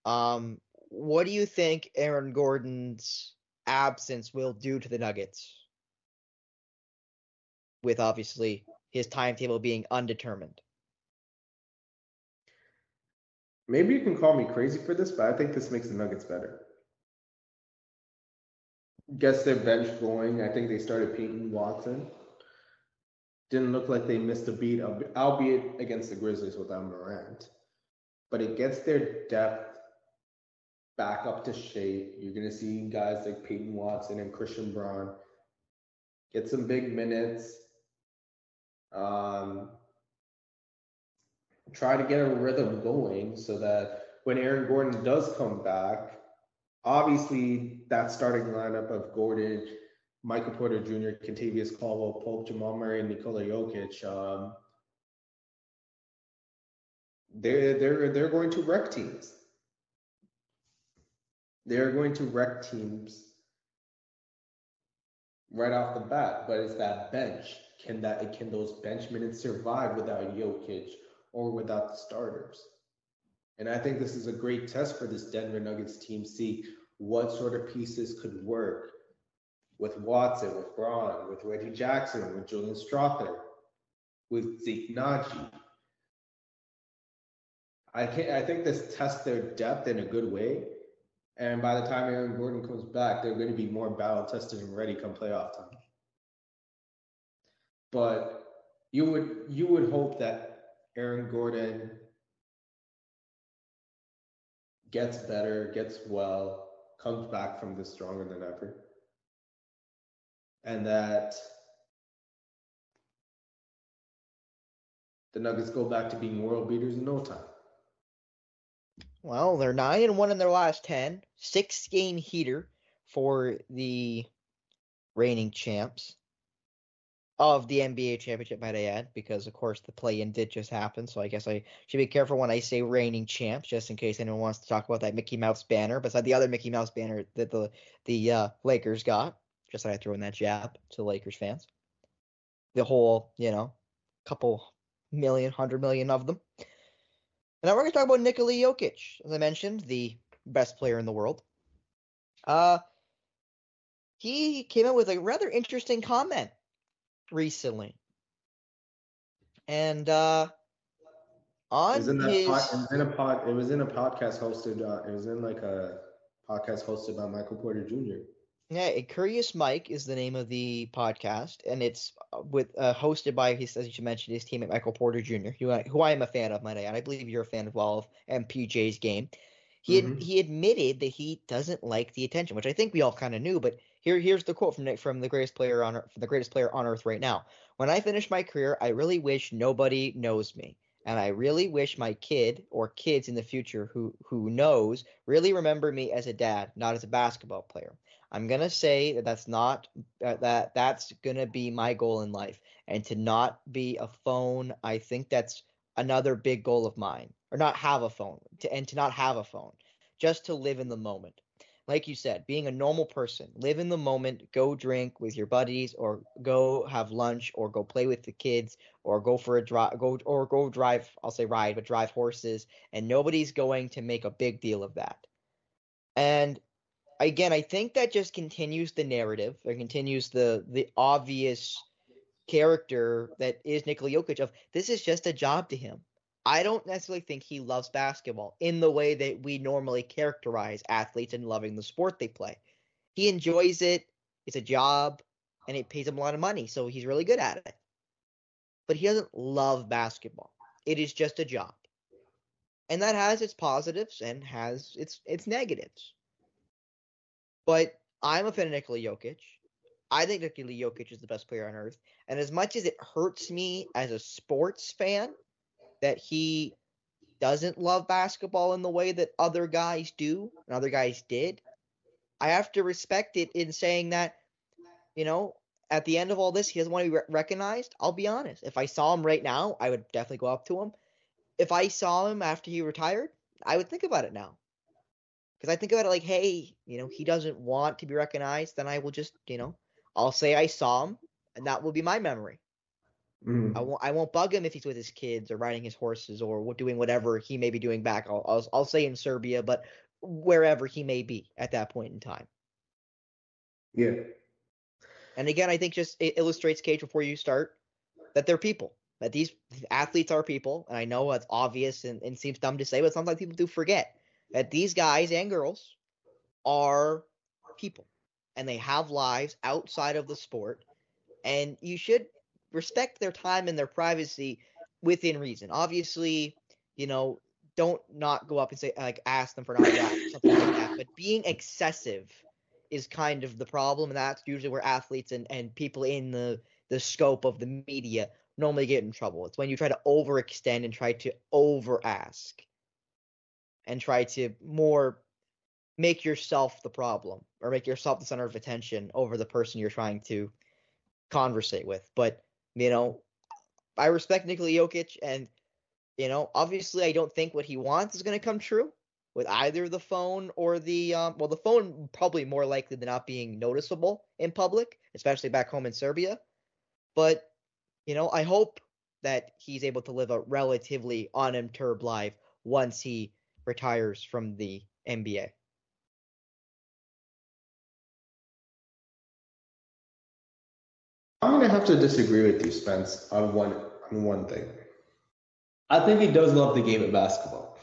um, what do you think Aaron Gordon's absence will do to the Nuggets? With obviously his timetable being undetermined. Maybe you can call me crazy for this, but I think this makes the Nuggets better. Gets their bench going. I think they started Peyton Watson. Didn't look like they missed a beat, albeit against the Grizzlies without Morant. But it gets their depth back up to shape. You're going to see guys like Peyton Watson and Christian Braun get some big minutes um, try to get a rhythm going so that when Aaron Gordon does come back, obviously that starting lineup of Gordon, Michael Porter Jr., Kentavious Caldwell Pope, Jamal Murray, and Nikola Jokic, um, they're they're they're going to wreck teams. They're going to wreck teams right off the bat, but it's that bench can that can those bench minutes survive without Jokic or without the starters? And I think this is a great test for this Denver Nuggets team. See what sort of pieces could work with Watson, with Braun, with Reggie Jackson, with Julian Strawther, with Zeke Nnaji. I can I think this tests their depth in a good way. And by the time Aaron Gordon comes back, they're going to be more battle tested and ready come playoff time but you would you would hope that Aaron Gordon gets better, gets well, comes back from this stronger than ever. And that the Nuggets go back to being world beaters in no time. Well, they're nine and one in their last ten, six game heater for the reigning champs of the NBA championship, might I add, because of course the play-in did just happen. So I guess I should be careful when I say reigning champs, just in case anyone wants to talk about that Mickey Mouse banner, beside the other Mickey Mouse banner that the the uh, Lakers got. Just thought I'd throw in that jab to Lakers fans. The whole, you know, couple million, hundred million of them. And now we're gonna talk about Nikola Jokic, as I mentioned, the best player in the world. Uh, he came out with a rather interesting comment recently. And uh on it was in his pod, it was in a pod it was in a podcast hosted uh, it was in like a podcast hosted by Michael Porter Jr. Yeah, Curious Mike is the name of the podcast, and it's uh, with uh, hosted by his, as you mentioned, his teammate Michael Porter Jr., who I, who I am a fan of, my I add. I believe you're a fan as well of MPJ's game. He mm-hmm. he admitted that he doesn't like the attention, which I think we all kind of knew, but here, here's the quote from Nick from the greatest player on the greatest player on earth right now. When I finish my career, I really wish nobody knows me, and I really wish my kid or kids in the future who who knows really remember me as a dad, not as a basketball player. I'm gonna say that that's not uh, that that's gonna be my goal in life, and to not be a phone. I think that's another big goal of mine, or not have a phone, to and to not have a phone, just to live in the moment. Like you said, being a normal person, live in the moment, go drink with your buddies, or go have lunch, or go play with the kids, or go for a drive, go or go drive. I'll say ride, but drive horses, and nobody's going to make a big deal of that. And again, I think that just continues the narrative, or continues the the obvious character that is Nikola Jokic of this is just a job to him. I don't necessarily think he loves basketball in the way that we normally characterize athletes and loving the sport they play. He enjoys it. It's a job and it pays him a lot of money, so he's really good at it. But he doesn't love basketball. It is just a job. And that has its positives and has its its negatives. But I'm a fan of Nikola Jokic. I think Nikola Jokic is the best player on earth. And as much as it hurts me as a sports fan that he doesn't love basketball in the way that other guys do and other guys did, I have to respect it in saying that, you know, at the end of all this, he doesn't want to be re- recognized. I'll be honest. If I saw him right now, I would definitely go up to him. If I saw him after he retired, I would think about it now. Because I think about it like, hey, you know, he doesn't want to be recognized, then I will just, you know, I'll say I saw him, and that will be my memory. Mhm. I won't I won't bug him if he's with his kids or riding his horses or doing whatever he may be doing back. I'll, I'll I'll say in Serbia, but wherever he may be at that point in time. Yeah. And again, I think just it illustrates Cage before you start that they're people. That these athletes are people, and I know it's obvious and, and seems dumb to say, but sometimes people do forget that these guys and girls are people, and they have lives outside of the sport, and you should respect their time and their privacy within reason. Obviously, you know, don't not go up and say like ask them for an autograph or something like that. But being excessive is kind of the problem, and that's usually where athletes and, and people in the the scope of the media normally get in trouble. It's when you try to overextend and try to over ask and try to more make yourself the problem or make yourself the center of attention over the person you're trying to conversate with. But you know, I respect Nikola Jokic, and you know, obviously, I don't think what he wants is going to come true with either the phone or the um, well, the phone probably more likely than not being noticeable in public, especially back home in Serbia. But you know, I hope that he's able to live a relatively unperturbed life once he retires from the NBA. I'm gonna have to disagree with you, Spence, on one on one thing. I think he does love the game of basketball.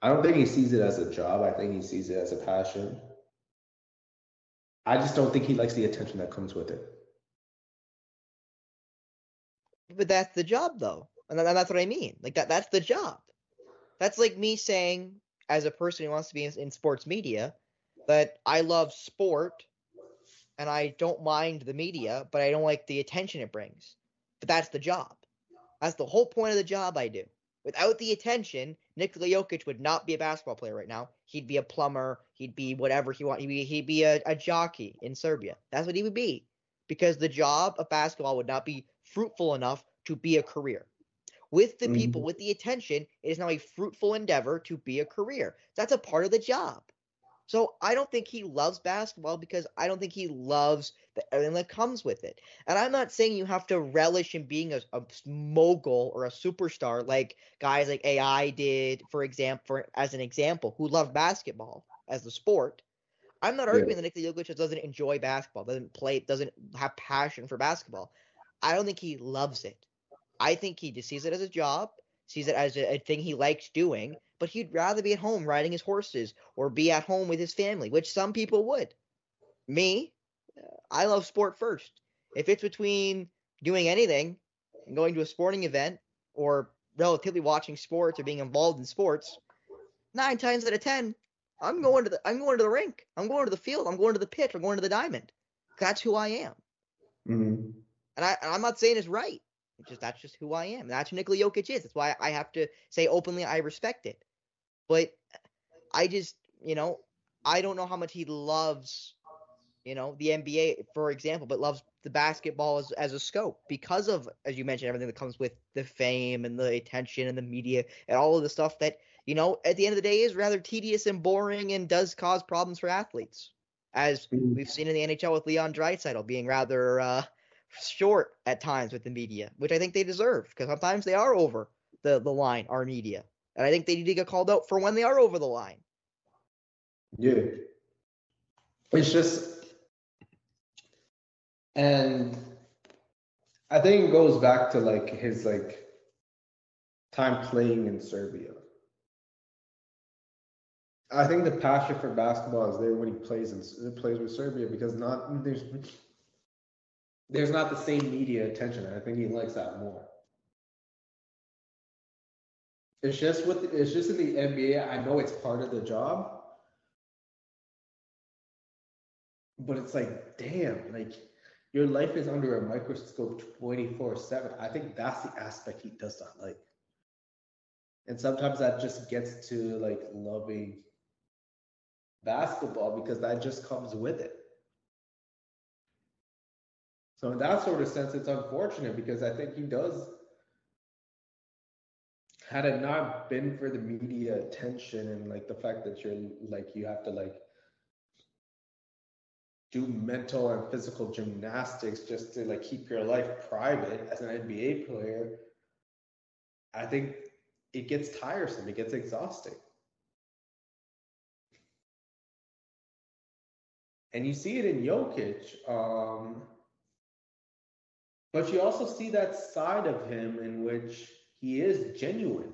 I don't think he sees it as a job. I think he sees it as a passion. I just don't think he likes the attention that comes with it. But that's the job, though, and that's what I mean. Like that, that's the job. That's like me saying, as a person who wants to be in, in sports media, that I love sport and I don't mind the media, but I don't like the attention it brings. But that's the job. That's the whole point of the job I do. Without the attention, Nikola Jokic would not be a basketball player right now. He'd be a plumber. He'd be whatever he want. He'd be, he'd be a, a jockey in Serbia. That's what he would be. Because the job of basketball would not be fruitful enough to be a career. With the people, mm-hmm. with the attention, it is now a fruitful endeavor to be a career. That's a part of the job. So I don't think he loves basketball because I don't think he loves the everything that comes with it. And I'm not saying you have to relish in being a, a mogul or a superstar like guys like AI did, for example, for, as an example, who love basketball as the sport. I'm not Yeah. arguing that Nikola Jokic doesn't enjoy basketball, doesn't play, doesn't have passion for basketball. I don't think he loves it. I think he just sees it as a job, sees it as a, a thing he likes doing, but he'd rather be at home riding his horses or be at home with his family, which some people would. Me, I love sport first. If it's between doing anything and going to a sporting event or relatively watching sports or being involved in sports, nine times out of ten, I'm going to the I'm going to the rink. I'm going to the field. I'm going to the pitch. I'm going to the diamond. That's who I am. Mhm. And I and I'm not saying it's right. It's just that's just who I am. That's who Nikola Jokic is. That's why I have to say openly I respect it. But I just, you know, I don't know how much he loves, you know, the NBA, for example, but loves the basketball as, as a scope because of, as you mentioned, everything that comes with the fame and the attention and the media and all of the stuff that you know, at the end of the day, is rather tedious and boring and does cause problems for athletes, as Mm. we've seen in the NHL with Leon Draisaitl being rather uh, short at times with the media, which I think they deserve because sometimes they are over the the line, our media, and I think they need to get called out for when they are over the line. Yeah. It's just, and I think it goes back to like his like time playing in Serbia. I think the passion for basketball is there when he plays in plays with Serbia because not there's there's not the same media attention. I think he likes that more. It's just with it's just in the NBA. I know it's part of the job, but it's like, damn, like your life is under a microscope 24 7. I think that's the aspect he does not like. And sometimes that just gets to like loving basketball because that just comes with it. So in that sort of sense, it's unfortunate because I think he does. Had it not been for the media attention and like the fact that you're like you have to like do mental and physical gymnastics just to like keep your life private as an NBA player, I think it gets tiresome. It gets exhausting. And you see it in Jokic. Um, but you also see that side of him in which he is genuine.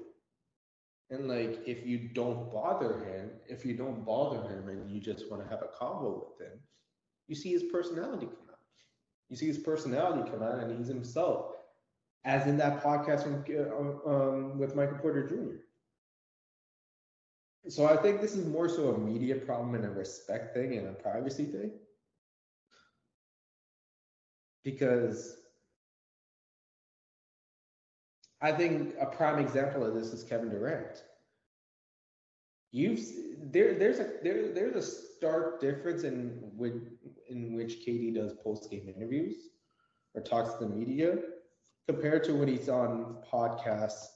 And like if you don't bother him, if you don't bother him and you just want to have a convo with him, you see his personality come out. You see his personality come out and he's himself. As in that podcast from, uh, um, with Michael Porter Jr. So I think this is more so a media problem and a respect thing and a privacy thing. Because I think a prime example of this is Kevin Durant. You've there there's a there there's a stark difference in which in which KD does post game interviews or talks to the media compared to when he's on podcasts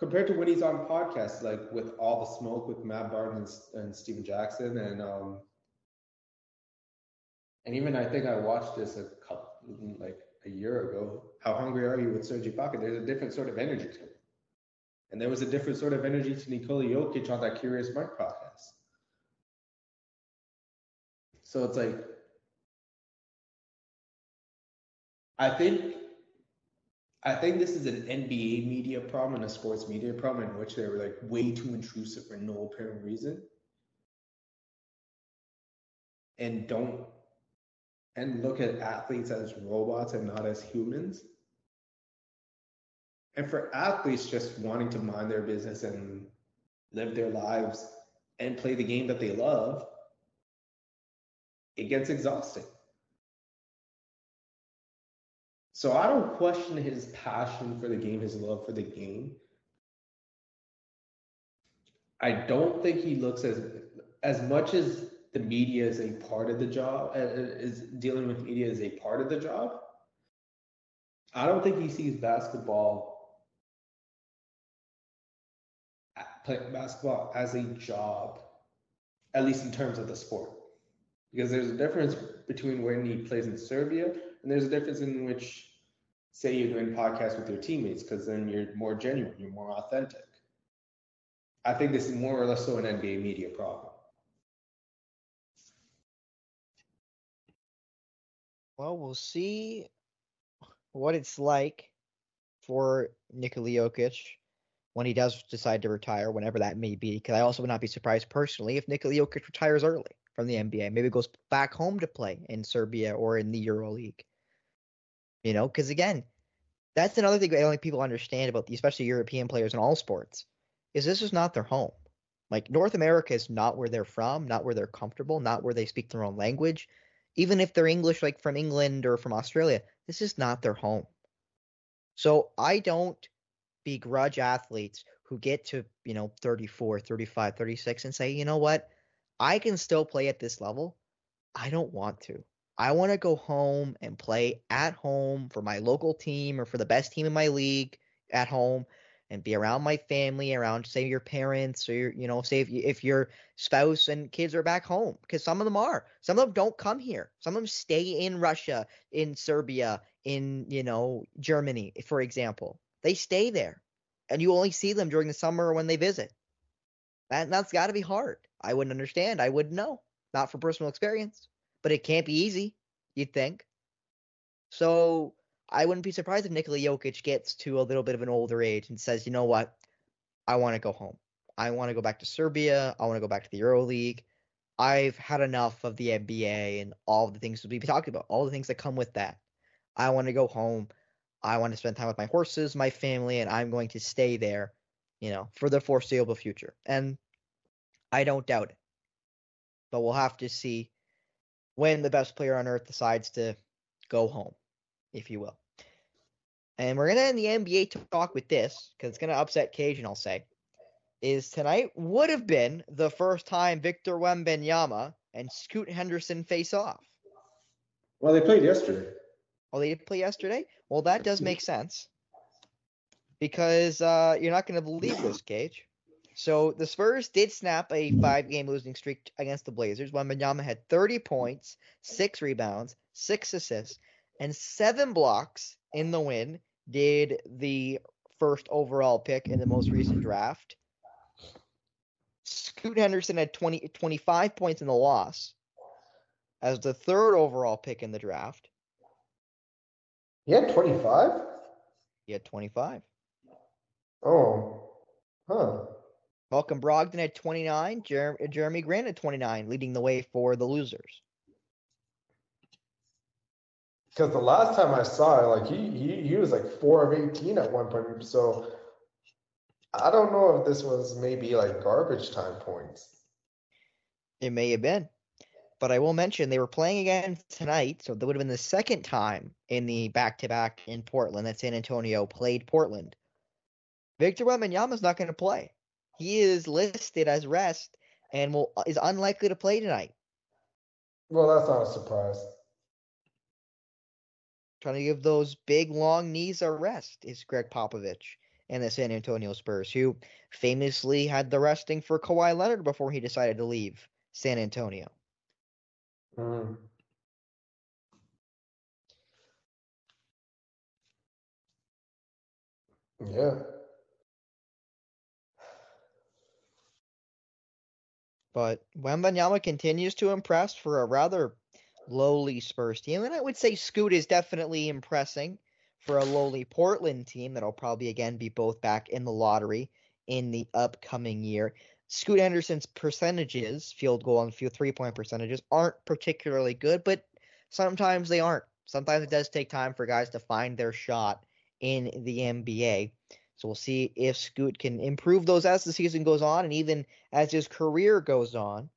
compared to when he's on podcasts like with all the smoke with Matt Barnes and, and Stephen Jackson and um and even I think I watched this a couple like a year ago. How hungry are you with Serge Ibaka? There's a different sort of energy to it. And there was a different sort of energy to Nikola Jokic on that Curious Mike podcast. So it's like, I think, I think this is an NBA media problem and a sports media problem in which they were like way too intrusive for no apparent reason, and don't, and look at athletes as robots and not as humans and for athletes just wanting to mind their business and live their lives and play the game that they love, it gets exhausting. So I don't question his passion for the game, his love for the game. I don't think he looks as as much as the media is a part of the job, uh, is dealing with media is a part of the job. I don't think he sees basketball playing basketball as a job, at least in terms of the sport. Because there's a difference between when he plays in Serbia, and there's a difference in which, say, you're doing podcasts with your teammates, because then you're more genuine, you're more authentic. I think this is more or less so an NBA media problem. Well, we'll see what it's like for Nikola Jokic when he does decide to retire, whenever that may be. Because I also would not be surprised personally if Nikola Jokic retires early from the NBA. Maybe goes back home to play in Serbia or in the EuroLeague. You know, because again, that's another thing I don't think people understand about the, especially European players in all sports, is this is not their home. Like North America is not where they're from, not where they're comfortable, not where they speak their own language. Even if they're English, like from England or from Australia, this is not their home. So I don't begrudge athletes who get to, you know, 34, 35, 36 and say, you know what? I can still play at this level. I don't want to. I want to go home and play at home for my local team or for the best team in my league at home and be around my family, around say your parents or your, you know, say if you, if your spouse and kids are back home, because some of them are. Some of them don't come here. Some of them stay in Russia, in Serbia, in you know Germany, for example. They stay there, and you only see them during the summer when they visit. That that's got to be hard. I wouldn't understand. I wouldn't know. Not from personal experience, but it can't be easy. You'd think. So I wouldn't be surprised if Nikola Jokic gets to a little bit of an older age and says, you know what, I want to go home. I want to go back to Serbia. I want to go back to the EuroLeague. I've had enough of the NBA and all the things we've been talking about, all the things that come with that. I want to go home. I want to spend time with my horses, my family, and I'm going to stay there, you know, for the foreseeable future. And I don't doubt it. But we'll have to see when the best player on earth decides to go home, if you will. And we're gonna end the NBA talk with this because it's gonna upset Kajan. I'll say, is tonight would have been the first time Victor Wembanyama and Scoot Henderson face off. Well, they played yesterday. Oh, they did play yesterday. Well, that does make sense because uh, you're not gonna believe this, Cage. So the Spurs did snap a five-game losing streak against the Blazers. Wembanyama had 30 points, six rebounds, six assists, and seven blocks in the win. Did the first overall pick in the most recent draft. Scoot Henderson had 20, 25 points in the loss as the third overall pick in the draft. He had 25? He had 25. Oh. Huh. Malcolm Brogdon had 29. Jer- Jerami Grant had 29, leading the way for the losers. Because the last time I saw it, like he, he he was like four of 18 at one point. So I don't know if this was maybe like garbage time points. It may have been. But I will mention they were playing again tonight, so that would have been the second time in the back to back in Portland that San Antonio played Portland. Victor Wembanyama is not going to play. He is listed as rest and will is unlikely to play tonight. Well, that's not a surprise. Trying to give those big long knees a rest is Gregg Popovich and the San Antonio Spurs, who famously had the resting for Kawhi Leonard before he decided to leave San Antonio. Mm. Yeah. But Wembanyama continues to impress for a rather lowly Spurs team, and I would say Scoot is definitely impressing for a lowly Portland team that'll probably again be both back in the lottery in the upcoming year. Scoot Henderson's percentages, field goal and field three point percentages, aren't particularly good, but sometimes they aren't. Sometimes it does take time for guys to find their shot in the NBA. So we'll see if Scoot can improve those as the season goes on, and even as his career goes on.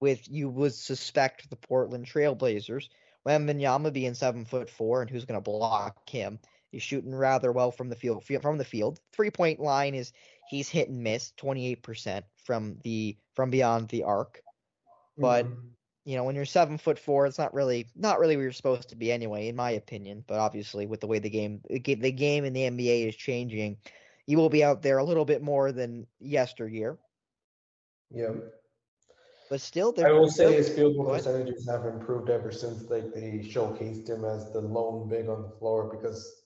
With you would suspect the Portland Trailblazers, Wembanyama being seven foot four, and who's going to block him? He's shooting rather well from the field. From the field, three point line is he's hit and miss, twenty eight percent from the from beyond the arc. But Mhm. you know, when you're seven foot four, it's not really not really where you're supposed to be anyway, in my opinion. But obviously, with the way the game the the game in the NBA is changing, you will be out there a little bit more than yesteryear. yeah. But still, I will say his field goal percentages have improved ever since like they showcased him as the lone big on the floor because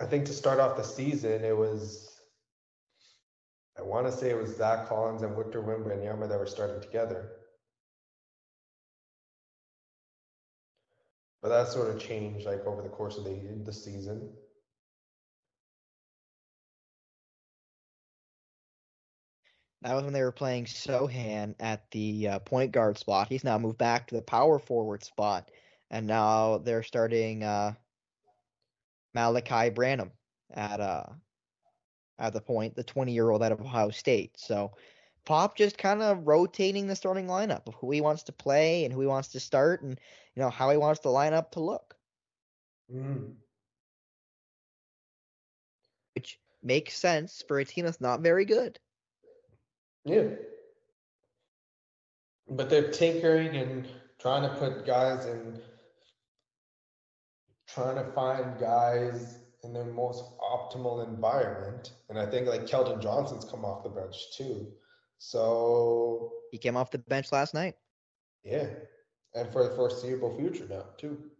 I think to start off the season it was I want to say it was Zach Collins and Victor Wembanyama that were starting together. But that sort of changed like over the course of the the season. That was when they were playing Sochan at the uh, point guard spot. He's now moved back to the power forward spot, and now they're starting uh, Malaki Branham at uh at the point, the 20 year old out of Ohio State. So Pop just kind of rotating the starting lineup of who he wants to play and who he wants to start, and you know how he wants the lineup to look, Mm. which makes sense for a team that's not very good. Yeah. But they're tinkering and trying to put guys in, trying to find guys in their most optimal environment. And I think like Keldon Johnson's come off the bench too. So He came off the bench last night. yeah, and for the foreseeable future now too.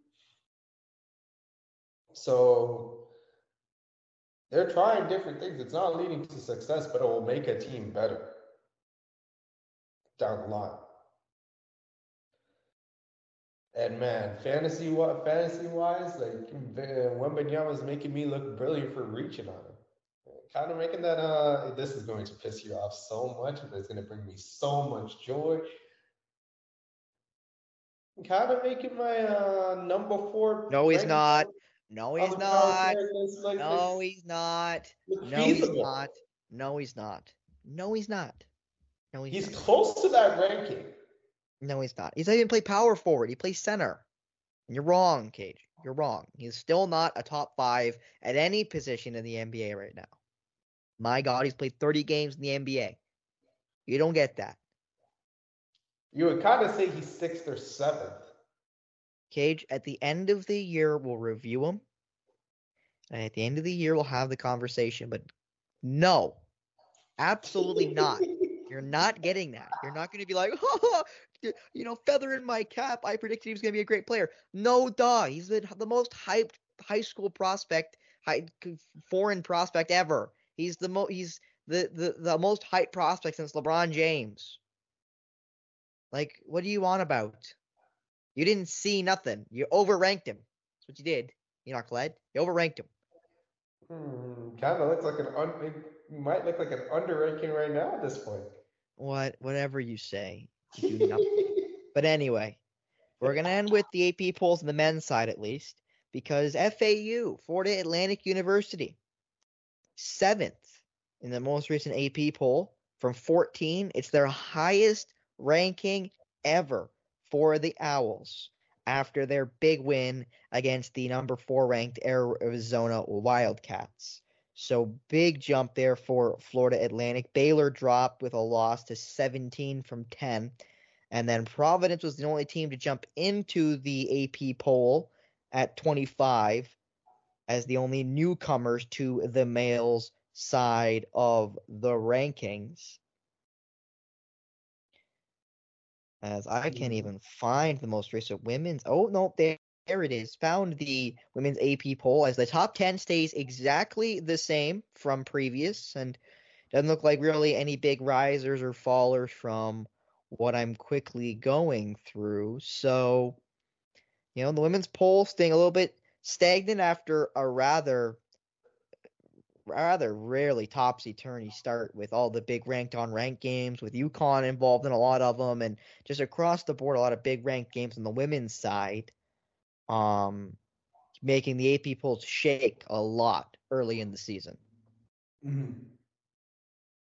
So they're trying different things. It's not leading to success, but it will make a team better down the line. And man, fantasy what fantasy wise, like Wembanyama is making me look brilliant for reaching on him. Kind of making that uh this is going to piss you off so much, but it's gonna bring me so much joy. Kind of making my uh number four. No, he's not. No, he's not. Like, No, he's not. No, he's not. No, he's not. No, he's not. No, he's, He's close to that ranking. No, he's not. He's not even play power forward. He plays center. And you're wrong, Cage. You're wrong. He's still not a top five at any position in the NBA right now. My God, he's played 30 games in the NBA. You don't get that. You would kind of say he's sixth or seventh. Cage, at the end of the year, we'll review him. And at the end of the year, we'll have the conversation. But no, absolutely not. You're not getting that. You're not going to be like, oh, you know, feather in my cap. I predicted he was going to be a great player. No, duh. He's the, the most hyped high school prospect, high, foreign prospect ever. He's the most He's the, the the most hyped prospect since LeBron James. Like, what do you want about? You didn't see nothing. You overranked him. That's what you did. You're not Kled. You overranked him. Hmm, kind of looks like an un. Might look like an underranking right now at this point. What? Whatever you say. You do. But anyway, we're gonna end with the AP polls on the men's side at least, because FAU, Florida Atlantic University, seventh in the most recent AP poll from 14. It's their highest ranking ever for the Owls after their big win against the number four ranked Arizona Wildcats. So big jump there for Florida Atlantic. Baylor dropped with a loss to 17 from 10. And then Providence was the only team to jump into the AP poll at 25 as the only newcomers to the males side of the rankings. As I can't Mhm. even find the most recent women's. Oh, no, there, there it is. Found the women's AP poll as the top 10 stays exactly the same from previous and doesn't look like really any big risers or fallers from what I'm quickly going through. So, you know, the women's poll staying a little bit stagnant after a rather rather rarely topsy turvy start with all the big ranked on ranked games with UConn involved in a lot of them and just across the board a lot of big ranked games on the women's side um making the AP polls shake a lot early in the season. Mhm.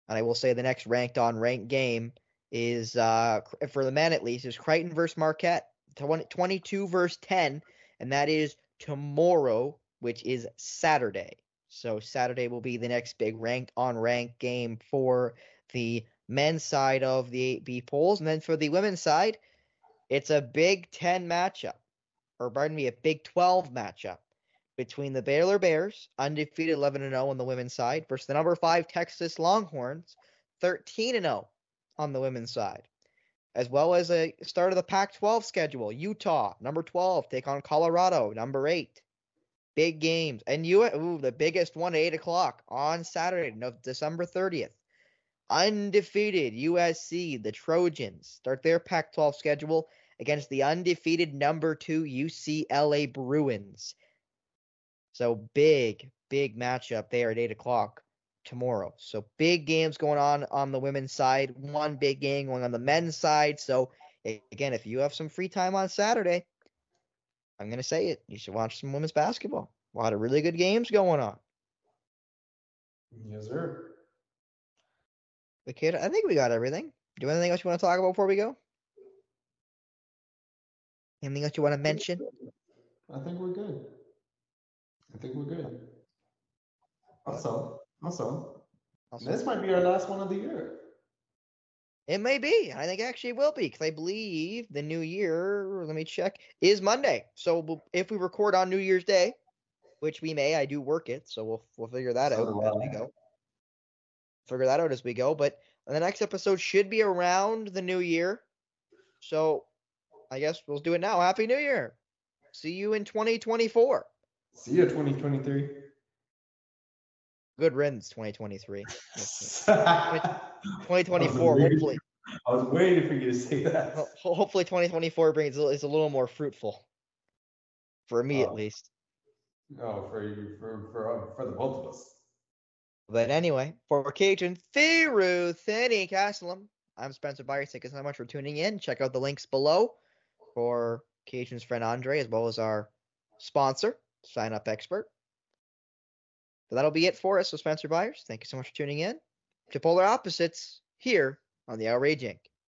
And I will say the next ranked on ranked game is uh for the men at least is Creighton versus Marquette 20, 22 versus 10 and that is tomorrow which is Saturday. So Saturday will be the next big ranked on ranked game for the men's side of the 8B polls and then for the women's side it's a Big 10 matchup or pardon me a Big 12 matchup between the Baylor Bears, undefeated 11 and 0 on the women's side, versus the number 5 Texas Longhorns, 13 and 0 on the women's side. As well as a start of the Pac-12 schedule, Utah, number 12, take on Colorado, number 8. Big games. And you ooh, the biggest one at 8 o'clock on Saturday, December 30th. Undefeated USC, the Trojans, start their Pac-12 schedule against the undefeated number 2 UCLA Bruins. So big, big matchup there at eight o'clock tomorrow. So big games going on on the women's side. One big game going on the men's side. So again, if you have some free time on Saturday, I'm gonna say it. You should watch some women's basketball. A lot of really good games going on. Yes, sir. Kid, I think we got everything. Do you have anything else you want to talk about before we go? Anything else you want to mention? I think we're good. I think we're good. Awesome. Awesome. Also, This might be our last one of the year. It may be. I think actually it will be because I believe the new year, let me check, is Monday. So if we record on New Year's Day, which we may. I do work it, so we'll we'll figure that So out as we go. Figure that out as we go. But the next episode should be around the new year. So I guess we'll do it now. Happy New Year. See you in 2024. See you 2023. Good riddance 2023. 2024, waiting- hopefully. I was waiting for you to say that. Ho- ho- Hopefully 2024 brings is a little more fruitful. For me at Oh. least. No, for you, for for uh, for the both of us. But anyway, for Kajan Thiru Thinny Castlem, I'm Spencer Byers. Thank you so much for tuning in. Check out the links below for Kajan's friend Andre, as well as our sponsor, Sign Up Expert. But that'll be it for us. So Spencer Byers, thank you so much for tuning in to Polar Opposites here on the Outrage Inc.